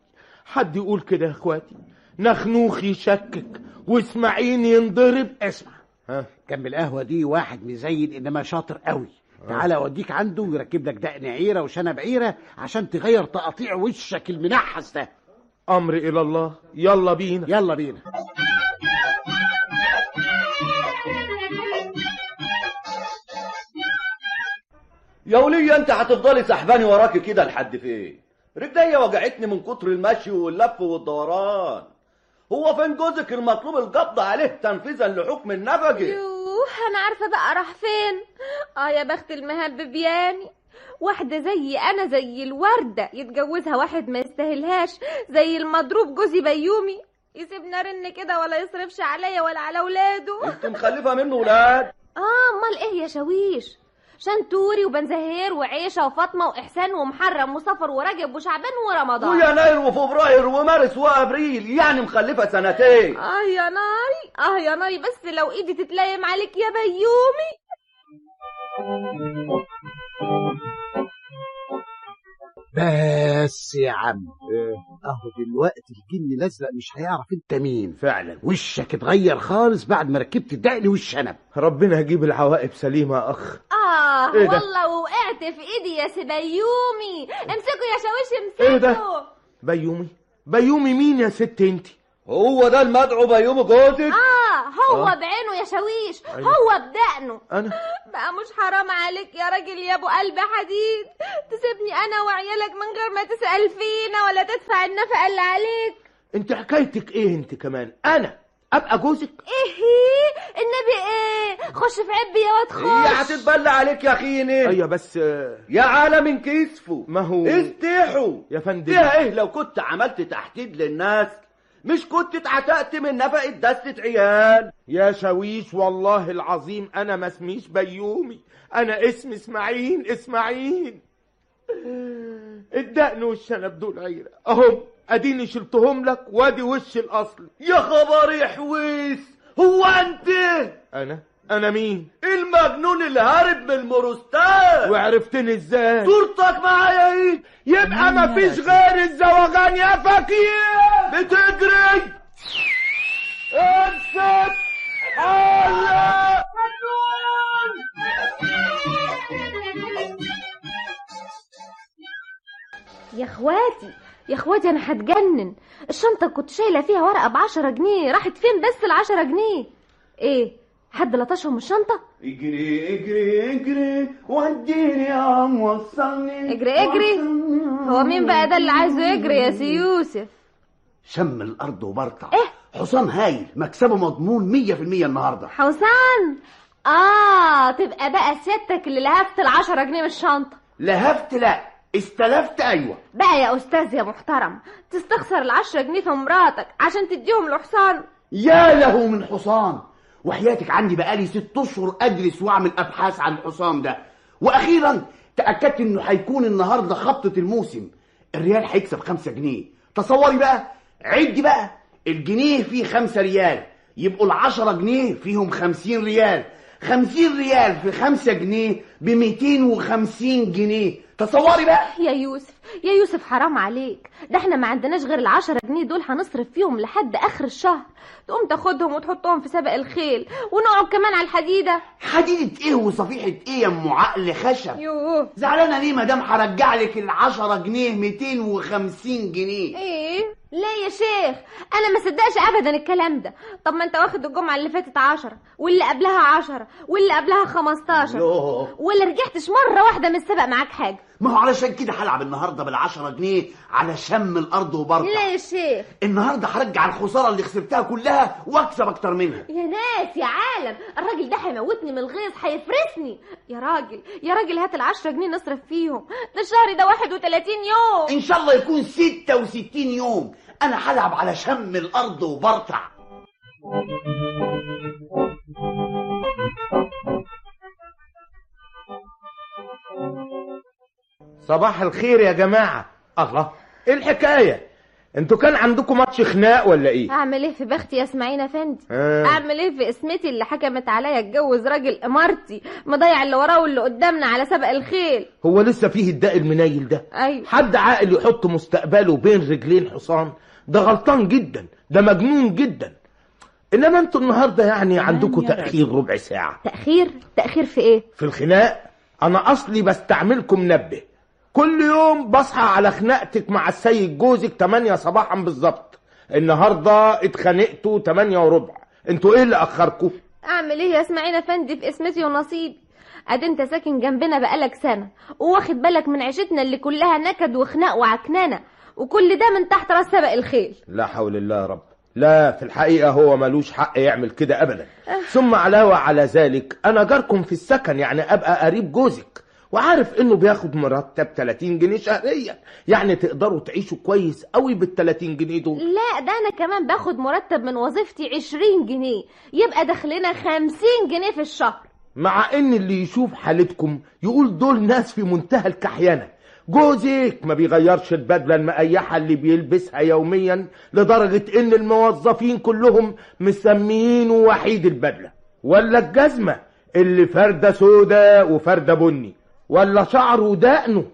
حد يقول كده يا إخواتي؟ نخنوخ يشكك وإسماعيل ينضرب. اسمع. ها؟ جنب القهوة دي واحد مزين إنما شاطر قوي. تعالى أوديك عنده ويركب لك دقن عيرة وشنب عيرة عشان تغير تقاطيع وشك المنحس ده. أمر إلى الله. يلا بينا. يلا بينا. يا ولية أنت هتفضلي سحباني وراكي كده لحد فين؟ رجليا وجعتني من كتر المشي واللف والدوران. هو فين جوزك المطلوب القبض عليه تنفيذا لحكم النفقة؟ يوه أنا عارفة بقى راح فين. آه يا بخت المهبب يعني واحدة زي أنا زي الوردة يتجوزها واحد ما يستاهلهاش زي المضروب جوزي بيومي يسيبنا رن كده ولا يصرفش عليا ولا على ولاده انت مخلفة منه ولاد. آه أمال إيه يا شاويش؟ شنتوري وبنزهير وعيشة وفاطمة وإحسان ومحرم وصفر ورجب وشعبان ورمضان. ويناير وفبراير ومارس وأبريل يعني مخلفة سنتين. آه يا ناري آه يا ناري بس لو إيدي تتلايم عليك يا بيومي. بس يا عم. أهو دلوقتي الجن الأزرق مش هيعرف أنت مين. فعلا. وشك اتغير خالص بعد ما ركبت الدقن والشنب. ربنا يجيب العواقب سليمة يا أخ. آه إيه ده؟ والله وقعت في إيدي يا سبيومي امسكوا يا شاويش امسكوا إيه ده؟ بيومي؟ بيومي مين يا ست انت هو ده المدعو بيوم جوزك؟ آه هو آه. بعينه يا شاويش أيوة. هو بدقنه. أنا؟ بقى مش حرام عليك يا راجل يا أبو قلب حديد. تسيبني أنا وعيالك من غير ما تسأل فينا ولا تدفع النفقة اللي عليك. أنت حكايتك إيه أنت كمان؟ أنا؟ أبقى جوزك؟ إيه؟ النبي إيه؟ خش في عبي يا واد هي خش. هتتبلى عليك يا خيني أيوه بس آه، يا عالم كسفه ما هو؟ استحوا يا فندم. فيها إيه؟ لو كنت عملت تحديد للناس مش كنت اتعتقت من نفقة دستة عيال. يا شاويش والله العظيم أنا ما اسميش بيومي. أنا اسمي إسماعيل إسماعيل. الدقن والشنب دول عيرة أهم أديني شلتهم لك وادي وش الأصل. يا خبر يا حويس هو أنت؟ أنا؟ أنا مين؟ المجنون اللي هارب من المروستات وعرفتني إزاي؟ صورتك معايا إيه؟ يبقى ما فيش غير الزواغان يا فكير بتجري. امسك. الله. يا اخواتي يا اخواتي أنا هتجنن. الشنطة كنت شايلة فيها ورقة بعشرة جنيه راحت فين بس العشرة جنيه؟ إيه؟ حد لطشهم الشنطة؟ اجري اجري اجري وديني يا عم وصلني. اجري اجري. هو مين بقى ده اللي عايزه يجري يا سي يوسف؟ شم الأرض وبرطع إيه؟ حصان هايل مكسبه مضمون مية في المية النهاردة. حسام آه تبقى بقى سيادتك اللي لهفت العشرة جنيه من الشنطة. لهفت لا استلفت أيوه. بقى يا أستاذ يا محترم تستخسر العشرة جنيه في مراتك عشان تديهم لحسام يا له من حصان. وحياتك عندي بقالي ست أشهر ادرس وأعمل أبحاث عن الحصان ده. وأخيرا تأكدت إنه هيكون النهارده خبطة الموسم. الريال هيكسب خمسة جنيه. تصوري بقى عدي بقى. الجنيه فيه خمسة ريال. يبقوا العشرة جنيه فيهم خمسين ريال. خمسين ريال في خمسة جنيه بميتين وخمسين جنيه. تصوري بقى. يا يوسف يا يوسف حرام عليك. ده إحنا ما عندناش غير العشرة جنيه دول هنصرف فيهم لحد آخر الشهر. تقوم تاخدهم وتحطهم في سبق الخيل ونقعد كمان على الحديدة. حديدة إيه وصفيحة إيه يا أم عقل خشب؟ يوه. زعلانة ليه مدام هرجع لك العشرة جنيه 250 جنيه؟ إيه؟ ليه يا شيخ؟ أنا ما صدقش ابدا الكلام ده. طب ما أنت واخد الجمعة اللي فاتت عشرة واللي قبلها عشرة واللي قبلها خمستاشر. يوه. ولا رجعتش مرة واحدة من السبق معاك حاجة؟ ما هو علشان كده هلعب النهارده بالعشرة جنيه على شم الأرض وبرطع ليه يا شيخ؟ النهارده هرجع الخسارة اللي خسرتها كلها وأكسب أكتر منها. يا ناس يا عالم الراجل ده هيموتني من الغيظ هيفرسني. يا راجل يا راجل هات العشرة جنيه نصرف فيهم. ده الشهر ده 31 يوم. إن شاء الله يكون 66 يوم. أنا هلعب على شم الأرض وبرطع صباح الخير يا جماعة. الله. إيه الحكاية؟ أنتوا كان عندكم ماتش خناق ولا إيه؟ أعمل إيه في بختي يا إسماعيل أفندي؟ آه. أعمل إيه في اسمتي اللي حكمت عليا أتجوز راجل إمارتي مضيع اللي وراه واللي قدامنا على سبق الخيل. هو لسه فيه الداء المنيل ده؟ أيوه. حد عاقل يحط مستقبله بين رجلين حصان؟ ده غلطان جدا. ده مجنون جدا. إنما أنتوا النهارده يعني عندكم تأخير ربع ساعة. تأخير؟ تأخير في إيه؟ في الخناق؟ أنا أصلي بستعملكم منبه كل يوم بصحى على خناقتك مع السيد جوزك 8 صباحا بالظبط. النهارده اتخانقتوا 8 وربع. أنتوا إيه اللي اخركم أعمل إيه يا إسماعيل افندي في اسمتي ونصيبي ادي أنت ساكن جنبنا بقالك سنة وواخد بالك من عيشتنا اللي كلها نكد وخناق وعكنانة وكل ده من تحت رأس سبق الخيل. لا حول الله يا رب. لا في الحقيقة هو ملوش حق يعمل كده أبدا. ثم علاوة على ذلك أنا جاركم في السكن يعني أبقى قريب جوزك. وعارف إنه بياخد مرتب 30 جنيه شهريا. يعني تقدروا تعيشوا كويس قوي بال 30 جنيه دول. لا ده أنا كمان باخد مرتب من وظيفتي 20 جنيه. يبقى دخلنا 50 جنيه في الشهر. مع إن اللي يشوف حالتكم يقول دول ناس في منتهى الكحيانة. جوزك ما بيغيرش البدلة المقيحة اللي بيلبسها يوميا لدرجة إن الموظفين كلهم مسميينه وحيد البدلة. ولا الجزمة اللي فردة سودة وفردة بني. ولا شعره ودقنه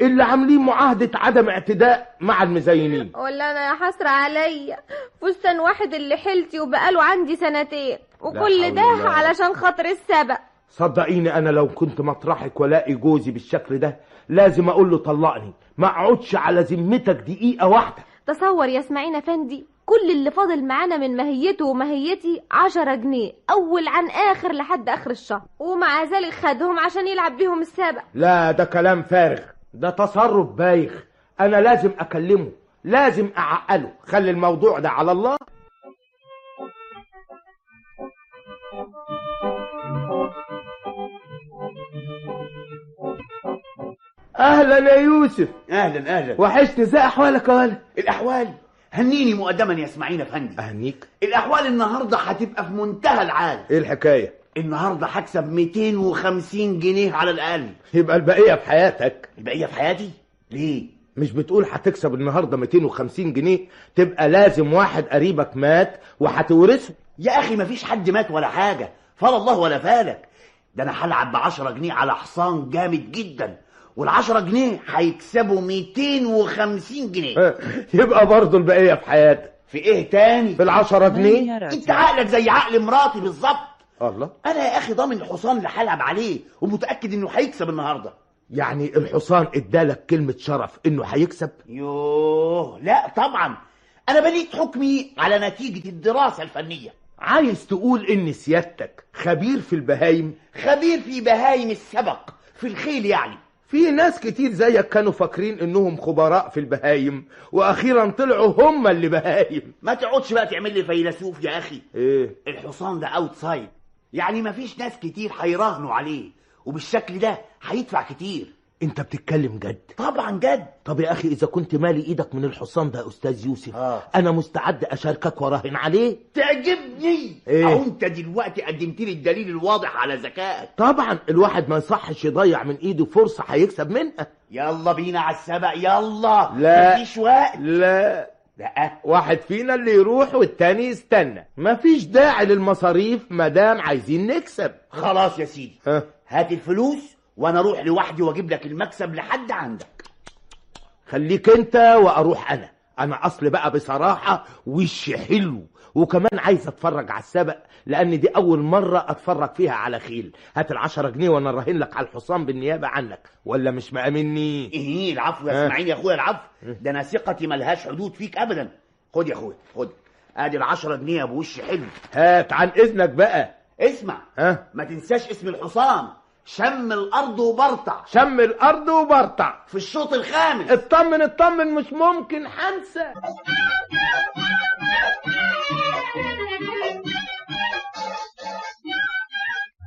اللي عاملين معاهدة عدم اعتداء مع المزينين. [laughs] ولا أنا يا حسرة عليا. فستان واحد اللي حلتي وبقاله عندي سنتين. وكل ده. علشان خاطر السبق. صدقيني أنا لو كنت مطرحك والاقي جوزي بالشكل ده لازم أقول له طلقني. ما أقعدش على ذمتك دقيقة واحدة. تصور يا إسماعيل أفندي كل اللي فاضل معانا من ماهيته وماهيتي عشرة جنيه أول عن آخر لحد آخر الشهر. ومع ذلك خدهم عشان يلعب بيهم السبق لا ده كلام فارغ ده تصرف بايخ. أنا لازم أكلمه لازم أعقله. خلي الموضوع ده على الله. أهلا يا يوسف. أهلا أهلا. وحشني زي أحوالك يا ولد. الأحوال؟ هنيني مقدما يا إسماعيل افندي أهنيك. الأحوال النهارده هتبقى في منتهى العال. إيه الحكاية؟ النهارده هكسب 250 جنيه على الأقل. يبقى البقية في حياتك. البقية في حياتي؟ ليه؟ مش بتقول هتكسب النهارده 250 جنيه؟ تبقى لازم واحد قريبك مات وهتورثه. يا أخي مفيش حد مات ولا حاجة. فال الله ولا فالك ده أنا هلعب ب 10 جنيه على حصان جامد جدا. وال10 جنيه هيكسبوا 250 جنيه. [laughs] يبقى برضه البقية في حياتك. في إيه تاني؟ في العشرة جنيه؟ أنت عقلك زي عقل مراتي بالظبط. الله. أنا يا أخي ضامن الحصان اللي هلعب عليه ومتأكد إنه هيكسب النهارده. يعني الحصان إدالك كلمة شرف إنه هيكسب؟ يوه لا طبعا. أنا بنيت حكمي على نتيجة الدراسة الفنية. عايز تقول إن سيادتك خبير في البهايم؟ خبير في بهايم السبق في الخيل يعني. في ناس كتير زيك كانوا فاكرين إنهم خبراء في البهايم وأخيرا طلعوا هم اللي بهايم. ما تقعدش بقى تعمل لي فيلسوف يا أخي. إيه؟ الحصان ده outsider يعني مفيش ناس كتير هيراهنوا عليه وبالشكل ده هيدفع كتير. انت بتتكلم جد. طبعا جد. طب يا أخي اذا كنت مالي إيدك من الحصان ده يا أستاذ يوسف آه. أنا مستعد اشاركك وراهن عليه. تعجبني. إيه؟ أهو انت دلوقتي قدمت لي الدليل الواضح على ذكائك. طبعا الواحد ما يصحش يضيع من ايده فرصة هيكسب منها. يلا بينا على السبق يلا. لا. مفيش وقت. لا. لا. واحد فينا اللي يروح والتاني يستنى. مفيش داعي للمصاريف مادام عايزين نكسب. خلاص يا سيدي. ها. هات الفلوس. وأنا أروح لوحدي واجيب لك المكسب لحد عندك. خليك انت وأروح أنا. أنا اصل بقى بصراحة وش حلو. وكمان عايز اتفرج على السبق لأن دي اول مرة اتفرج فيها على خيل. هات العشرة جنيه وأنا راهن لك على الحصان بالنيابة عنك. ولا مش مأمني إيه العفو يا. اسماعيل يا أخويا العفو. ده أنا ثقتي ملهاش حدود فيك ابدا. خد يا أخويا خد. أدي العشرة جنيه يا أبو وش حلو. هات عن إذنك بقى. اسمع. ها؟ ما تنساش اسم الحصان. شم الأرض وبرطع. شم الأرض وبرطع. في الشوط الخامس. اطمن اطمن مش ممكن حنسى.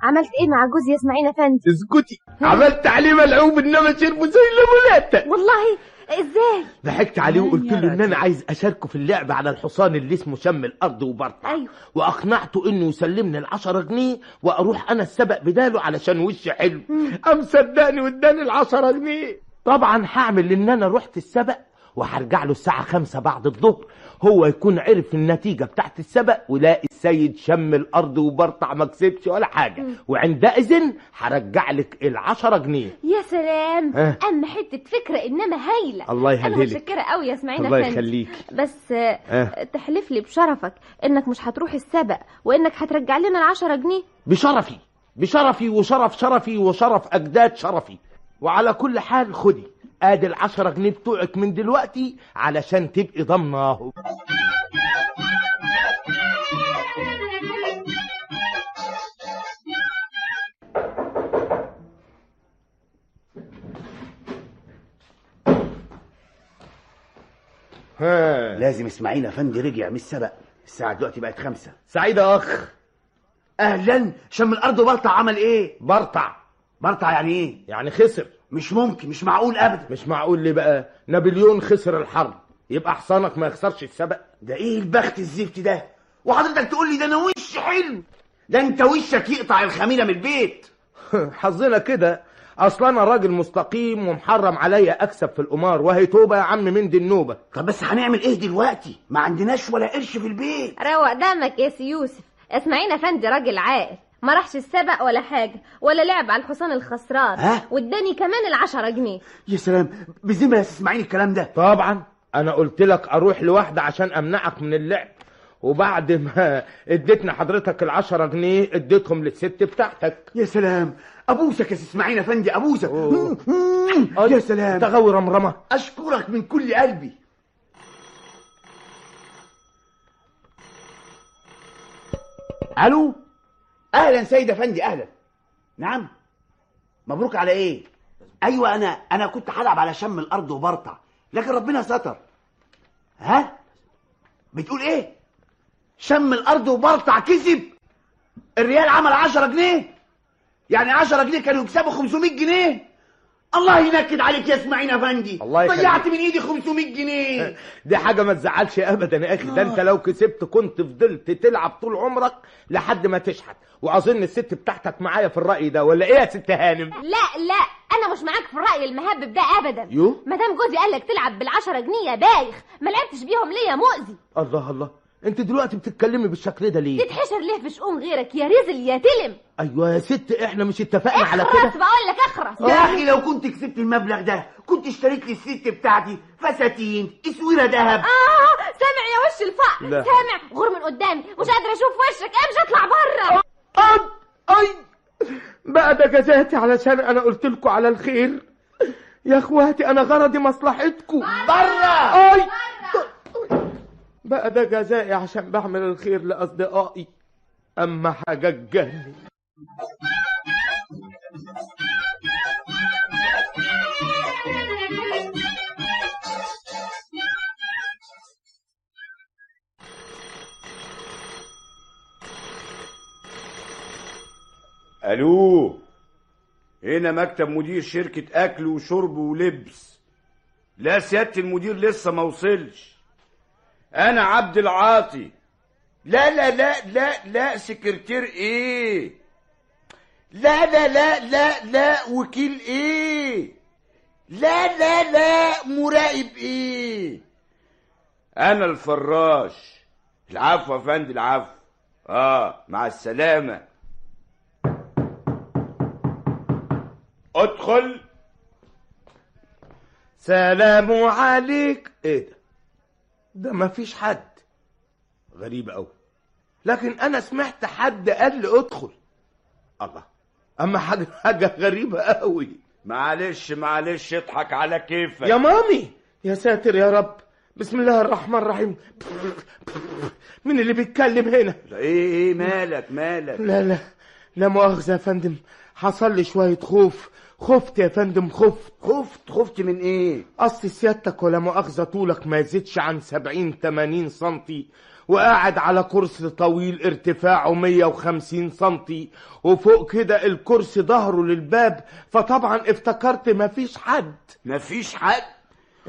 عملت إيه مع جوزي يا إسماعيل أفندي؟ اسكتي. عملت عليه ملعوب إنما شربه زي الليموناتة والله إزاي؟ ضحكت عليه وقلت له إن أنا عايز أشاركه في اللعب على الحصان اللي اسمه شم الأرض وبرطع أيوه. وأقنعته إنه يسلمني العشرة جنيه وأروح أنا السبق بداله علشان وشي حلو. قام صدقني واداني العشرة جنيه. طبعا هعمل إن أنا رحت السبق وهرجع له الساعة خمسة بعد الظهر. هو يكون عرف النتيجة بتاعت السبق ولاقي السيد شم الأرض وبرطع ما كسبش ولا حاجة. وعندئذ هرجع لك العشرة جنيه. يا سلام. ها. اما حتة فكرة إنما هايلة. الله أنا يهديلك. متشكرة قوي يا إسماعيل الله يخليك. بس ها. تحلف لي بشرفك إنك مش هتروح السبق وإنك هترجع لنا العشرة جنيه. بشرفي. بشرفي وشرف شرفي وشرف أجداد شرفي. وعلى كل حال خدي. آدي العشرة جنيه بتوعك من دلوقتي علشان تبقي ضمناه ها. لازم اسماعيل افندي رجع من السبق. الساعة دلوقتي بقت خمسة. سعيد يا أخ. أهلا؟ شم الأرض برطع عمل إيه؟ برطع. برطع يعني إيه؟ يعني خسر. مش ممكن مش معقول ابدا. مش معقول ليه بقى؟ نابليون خسر الحرب. يبقى حصانك ما يخسرش السبق. ده إيه البخت الزفت ده؟ وحضرتك تقول لي ده أنا وش حلو ده أنت وشك يقطع الخميرة من البيت. [laughs] حظنا كده. اصل أنا راجل مستقيم ومحرم عليا أكسب في القمار. وهي توبة يا عم من دي النوبة. طب بس هنعمل إيه دلوقتي؟ ما عندناش ولا قرش في البيت. روق دمك يا سي يوسف. اسماعيل افندي راجل عاقل. ما راحش السبق ولا حاجة ولا لعب على الحصان الخسران. ها؟ واداني كمان العشرة جنيه. يا سلام بذمة يا اسماعيل الكلام ده؟ طبعا أنا قلت لك أروح لوحدي عشان أمنعك من اللعب. وبعد ما اديتنا حضرتك العشرة جنيه اديتهم للست بتاعتك. يا سلام. أبوسك يا سي إسماعيل افندي أبوسك. يا سلام. تغوي رمرمه أشكرك من كل قلبي. ألو؟ أهلا سيد افندي أهلا. نعم. مبروك على إيه؟ أيوه أنا أنا كنت هلعب على شم الأرض وبرطع لكن ربنا ستر. ها؟ بتقول إيه؟ شم الأرض وبرطع كسب. الريال عمل 10 جنيه. يعني 10 جنيه كانوا يكسبوا 500 جنيه. الله ينكد عليك يا إسماعيل أفندي. الله. ضيعت من إيدي 500 جنيه. [laughs] دي حاجة ما تزعلش ابدا يا أخي. ده أنت لو كسبت كنت فضلت تلعب طول عمرك لحد ما تشحت. وأظن الست بتاعتك معايا في الرأي ده ولا إيه يا ست هانم؟ لا لا أنا مش معاك في الرأي المهبب ده ابدا. يو؟ مدام جوزي قالك تلعب بالعشرة جنيه يا بايخ ما لعبتش بيهم ليه يا مؤذي؟ الله الله. انت دلوقتي بتتكلمي بالشكل ده ليه؟ تتحشر ليه في شؤون غيرك يا رزل يا تلم؟ أيوه يا ست إحنا مش اتفقنا على اخرس كده بقول لك اخرس. يا أخي لو كنت كسبت المبلغ ده كنت اشتريت لي الست بتاعتي فساتين اسوره ذهب. آه سامع يا وش الفقر لا. سامع. غور من قدامي. مش قادره أشوف وشك. امشي اطلع بره أي. بقى ده جزاتي علشان أنا قلت لكم على الخير. يا أخواتي أنا غرضي مصلحتكم. بره أي. بقى ده جزائي عشان بعمل الخير لأصدقائي. أما حاجة تجنن ألو؟ هنا مكتب مدير شركة أكل وشرب ولبس. لا سيادة المدير لسه ما وصلش. أنا عبد العاطي لا لا لا لا لا سكرتير إيه لا لا لا لا لا وكيل إيه لا لا لا مراقب إيه أنا الفراش العفو يا فندم العفو آه مع السلامة ادخل سلام عليك إيه ده ده مفيش حد. غريب قوي لكن أنا سمعت حد قال لي أدخل. الله. أما حاجة [laughs] حاجة غريبة قوي معلش معلش اضحك على كيفك. يا مامي! يا ساتر يا رب. بسم الله الرحمن الرحيم. مين اللي بيتكلم هنا؟ إيه إيه مالك مالك؟ لا لا. لا مؤاخذة يا فندم. حصل لي شوية خوف. خفت يا فندم خفت. خفت؟ خفت من إيه؟ أصل سيادتك ولا مؤاخذة طولك ما يزيدش عن سبعين تمانين سنتي. وقاعد على كرسي طويل ارتفاعه 150 سنتي. وفوق كده الكرسي ظهره للباب. فطبعا افتكرت مفيش حد. مفيش حد؟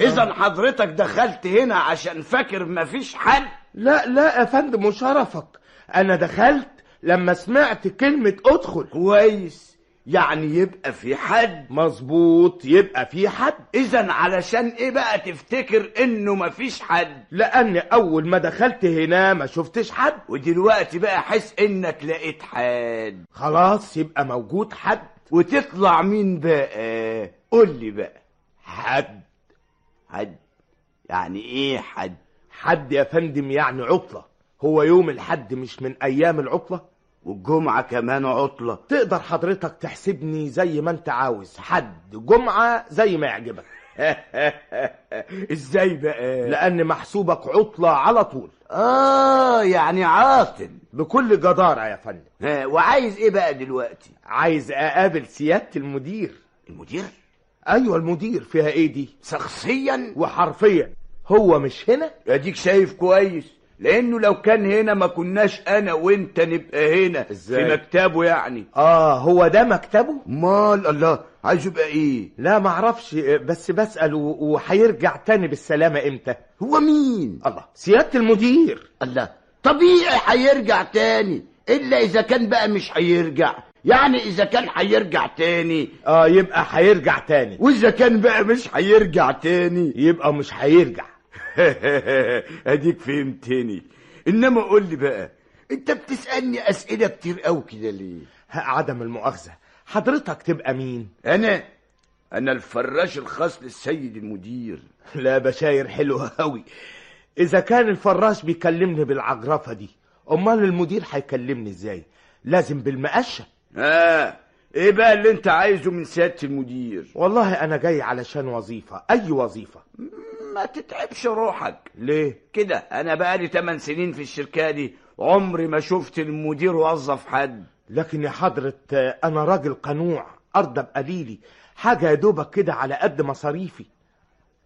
اذا حضرتك دخلت هنا عشان فاكر مفيش حد؟ لا لا يا فندم وشرفك. أنا دخلت لما سمعت كلمة أدخل. كويس. يعني يبقى في حد. مظبوط يبقى في حد. اذا علشان إيه بقى تفتكر إنه مفيش حد؟ لأن أول ما دخلت هنا ما شفتش حد. ودلوقتي بقى حس إنك لقيت حد. خلاص يبقى موجود حد. وتطلع مين بقى؟ قول لي بقى. حد. حد. يعني إيه حد؟ حد يا فندم يعني عطلة. هو يوم الحد مش من أيام العطلة؟ والجمعة كمان عطلة. تقدر حضرتك تحسبني زي ما انت عاوز. حد جمعة زي ما يعجبك. [laughs] إزاي بقى؟ لأن محسوبك عطلة على طول. آه يعني عاطل. بكل جدارة يا فندم. ها وعايز إيه بقى دلوقتي؟ عايز أقابل سيادة المدير. المدير؟ أيوه المدير. فيها إيه دي؟ شخصيا؟ وحرفيا. هو مش هنا؟ أديك شايف كويس. لأنه لو كان هنا ما كناش أنا وانت نبقى هنا إزاي؟ في مكتبه يعني. آه هو ده مكتبه؟ مال الله عايز يبقى إيه؟ لا معرفش بس بسأل وهيرجع تاني بالسلامة إمتى؟ هو مين؟ الله سيادة المدير. الله طبيعي هيرجع تاني إلا إذا كان بقى مش هيرجع. يعني إذا كان هيرجع تاني. آه يبقى هيرجع تاني. وإذا كان بقى مش هيرجع تاني. يبقى مش هيرجع. [laughs] اديك فهمتني. إنما قول لي بقى أنت بتسألني أسئلة كتير قوي كده ليه؟ عدم المؤاخذة. حضرتك تبقى مين؟ أنا؟ أنا الفراش الخاص للسيد المدير. [laughs] لا بشاير حلوة قوي إذا كان الفراش بيكلمني بالعجرفة دي أمال المدير هيكلمني إزاي؟ لازم بالمقشة آه إيه بقى اللي أنت عايزه من سيادة المدير؟ والله أنا جاي علشان وظيفة أي وظيفة. ما تتعبش روحك. ليه؟ كده أنا بقالي 8 سنين في الشركة دي عمري ما شفت المدير وظف حد. لكن يا حضرة أنا راجل قنوع ارضى بقليلي حاجة يا دوبك كده على قد مصاريفي.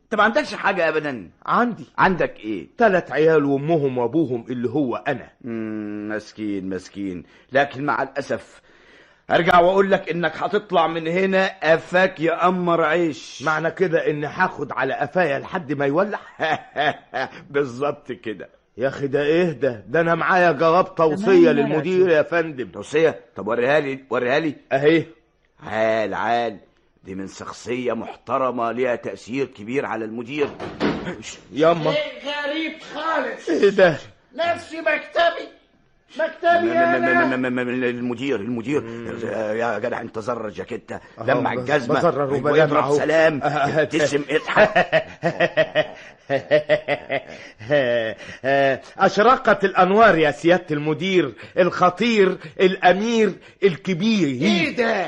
أنت ما عندكش حاجة ابدا؟ عندي. عندك إيه؟ تلات عيال وأمهم وأبوهم اللي هو أنا. مم، مسكين مسكين. لكن مع الأسف أرجع وأقول لك إنك هتطلع من هنا قفاك يا قمر عيش. معنى كده إني هاخد على قفايا لحد ما يولع. [laughs] بالظبط كده. يا أخي ده إيه ده؟ ده أنا معايا جواب يا للمدير يا فندم. توصية؟ طب وريها لي وريها لي. أهي. عال عال. دي من شخصية محترمة ليها تأثير كبير على المدير. ياما. شيء غريب خالص. إيه ده؟ نفسي مكتبي. مكتبي أنا المدير المدير. يا جدع انت زرر جاكيتة لمع بز- الجزمة. بزرر. سلام. أه، ابتسم اضحك. [laughs] أشرقت الأنوار يا سيادة المدير الخطير الأمير الكبير. إيه ده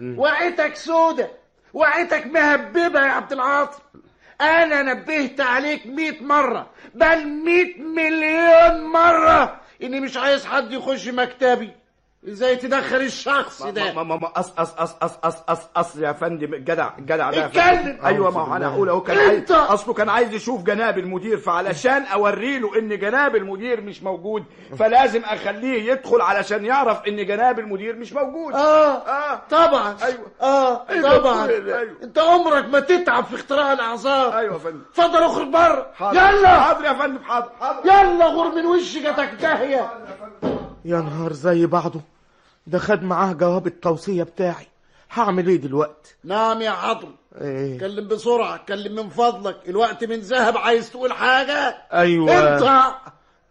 وعيتك سودة. وعيتك مهببة يا عبد العاطي. أنا نبهت عليك مئة مرة. بل مئة مليون مرة. إني مش عايز حد يخش مكتبي. إزاي تدخل الشخص ده؟ ما ما ما أص أص أص أص أص أص أصل يا فندم الجدع الجدع ده يا اتكلم. أيوة ما هو أنا أقول أهو كان أنت. عايز أصله كان عايز يشوف جناب المدير فعلشان أوري له إن جناب المدير مش موجود فلازم أخليه يدخل علشان يعرف إن جناب المدير مش موجود. آه آه. طبعا. أيوة. آه إيه ده. طبعا؟ أيوة. أنت عمرك ما تتعب في اختراع الأعذار. أيوة يا فندم. اتفضل اخرج بره. حاضر. يلا. حاضر يا فندم حاضر حاضر. يلا غور من وشي جاتك داهيه يا نهار زي بعضه. ده خد معاه جواب التوصية بتاعي. هعمل إيه دلوقتي؟ نعم يا عضو إيه. اتكلم بسرعة اتكلم من فضلك. الوقت من ذهب عايز تقول حاجة؟ أيوه. انت!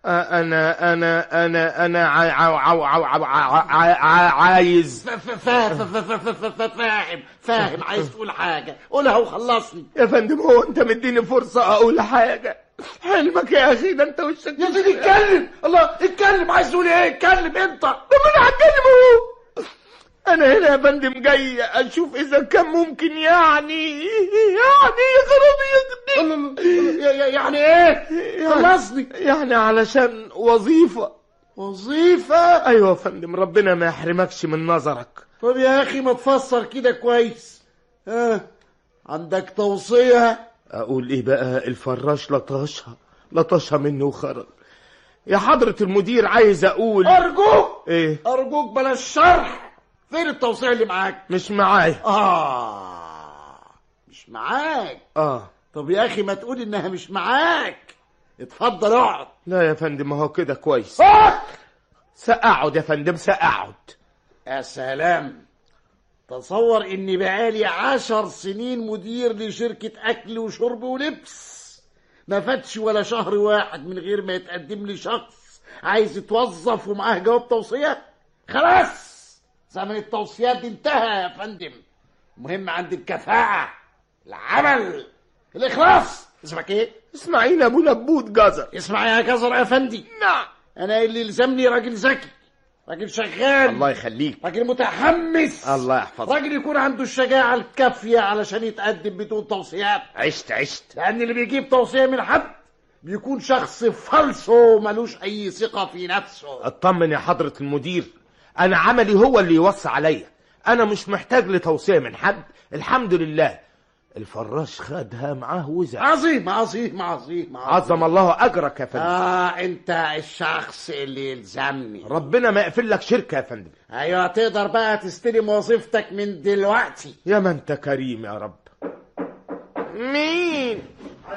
أنا أنا أنا أنا عا- عا- عا- عا- عا- عا- عا- عايز. فاهم فاهم عايز تقول حاجة. قولها وخلصني. يا فندم هو انت مديني فرصة أقول حاجة؟ حلمك يا أخي ده أنت وشك يا سيدي اتكلم! الله اتكلم! عايز تقول إيه؟ اتكلم انت طب أنا هتكلم اهو أنا هنا يا فندم جاي أشوف إذا كان ممكن يعني يعني يا- يا- يعني إيه؟ خلصني. يعني علشان وظيفة. وظيفة؟ أيوه يا فندم ربنا ما يحرمكش من نظرك. طب يا أخي ما تفسر كده كويس. ها؟ عندك توصية؟ أقول إيه بقى؟ الفراش لطشها لطشها مني وخرج. يا حضرة المدير عايز أقول أرجوك! إيه؟ أرجوك بلاش شرح. فين التوصية اللي معاك؟ مش معايا. آه مش معاك. آه. طب يا أخي ما تقول إنها مش معاك. اتفضل اقعد. لا يا فندم هو كده كويس. آه! سأقعد يا فندم سأقعد. يا سلام. تصور إني بقالي عشر سنين مدير لشركة أكل وشرب ولبس. ما فاتش ولا شهر واحد من غير ما يتقدم لي شخص عايز يتوظف ومعاه جواب توصية خلاص! زمن التوصيات دي انتهى يا فندم. المهم عندي الكفاءة العمل الإخلاص. اسمك إيه؟ إسماعيل أبو لبوت جزر. اسمع يا جزر يا فندي نعم. أنا اللي يلزمني راجل ذكي. راجل شغال. الله يخليك. راجل متحمس. الله يحفظك. راجل يكون عنده الشجاعة الكافية علشان يتقدم بدون توصيات. عشت عشت. لأن اللي بيجيب توصية من حد بيكون شخص فالصو ملوش أي ثقة في نفسه. اطمن يا حضرة المدير. أنا عملي هو اللي يوصي عليا. أنا مش محتاج لتوصية من حد. الحمد لله. الفراش خدها معاه وزع. عظيم عظيم عظيم عظم الله أجرك يا فندم. آه أنت الشخص اللي يلزمني. ربنا ما يقفل لك شركة يا فندم. أيوه تقدر بقى تستلم وظيفتك من دلوقتي. يا ما أنت كريم يا رب. مين؟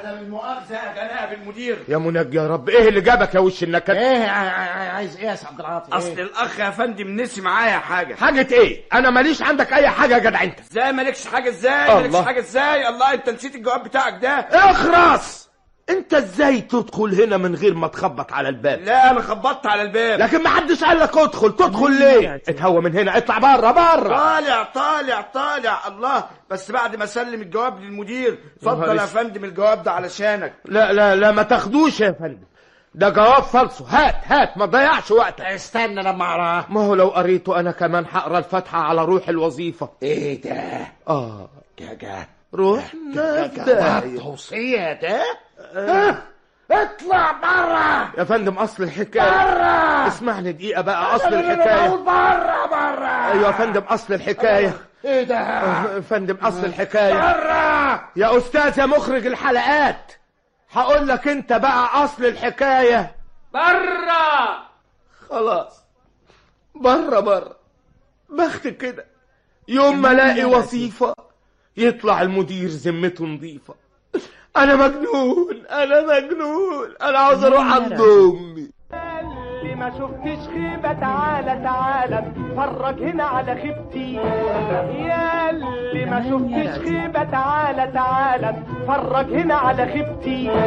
المؤاخذة يا جناب المدير يا منجي يا رب إيه اللي جابك يا وش النكد إيه عايز إيه يا عبد العاطي؟ أصل إيه؟ الأخ يا فندم نسي معايا حاجة. حاجة إيه؟ أنا ماليش عندك أي حاجة يا جدع أنت. إزاي مالكش حاجة؟ إزاي. مالكش حاجة؟ إزاي؟ الله أنت نسيت الجواب بتاعك ده. اخرس! انت إزاي تدخل هنا من غير ما تخبط على الباب؟ لا أنا خبطت على الباب. لكن ما حدش قال لك ادخل. تدخل ليه؟ اتهوى من هنا. اطلع بره بره طالع طالع طالع. الله. بس بعد ما اسلم الجواب للمدير اتفضل يا. فندم الجواب ده علشانك. لا لا لا ما تاخدوش يا فندم. ده جواب فالصو هات هات ما تضيعش وقتك. استنى لما أقرأه. ما هو لو قريته أنا كمان هقرأ الفاتحه على روح الوظيفة. إيه ده؟ آه. جاجا روح جواب توصية ده؟ ها؟ اطلع بره يا فندم أصل الحكاية بره اسمعني دقيقة بقى أصل الحكاية بره بره أيوه يا فندم أصل الحكاية إيه ده؟ يا فندم أصل الحكاية بره يا أستاذ يا مخرج الحلقات هقول لك أنت بقى أصل الحكاية. برا! خلاص. بره بره بخت كده. يوم ما ألاقي وظيفه يطلع المدير ذمته نظيفة. أنا مجنون أنا مجنون أنا عاوز أروح عند أمي. اللي ما شفتش خيبة تعالى تعالى اتفرج هنا على خيبتي. يا اللي ما شفتش خيبة تعالى تعالى اتفرج هنا على خيبتي. [laughs]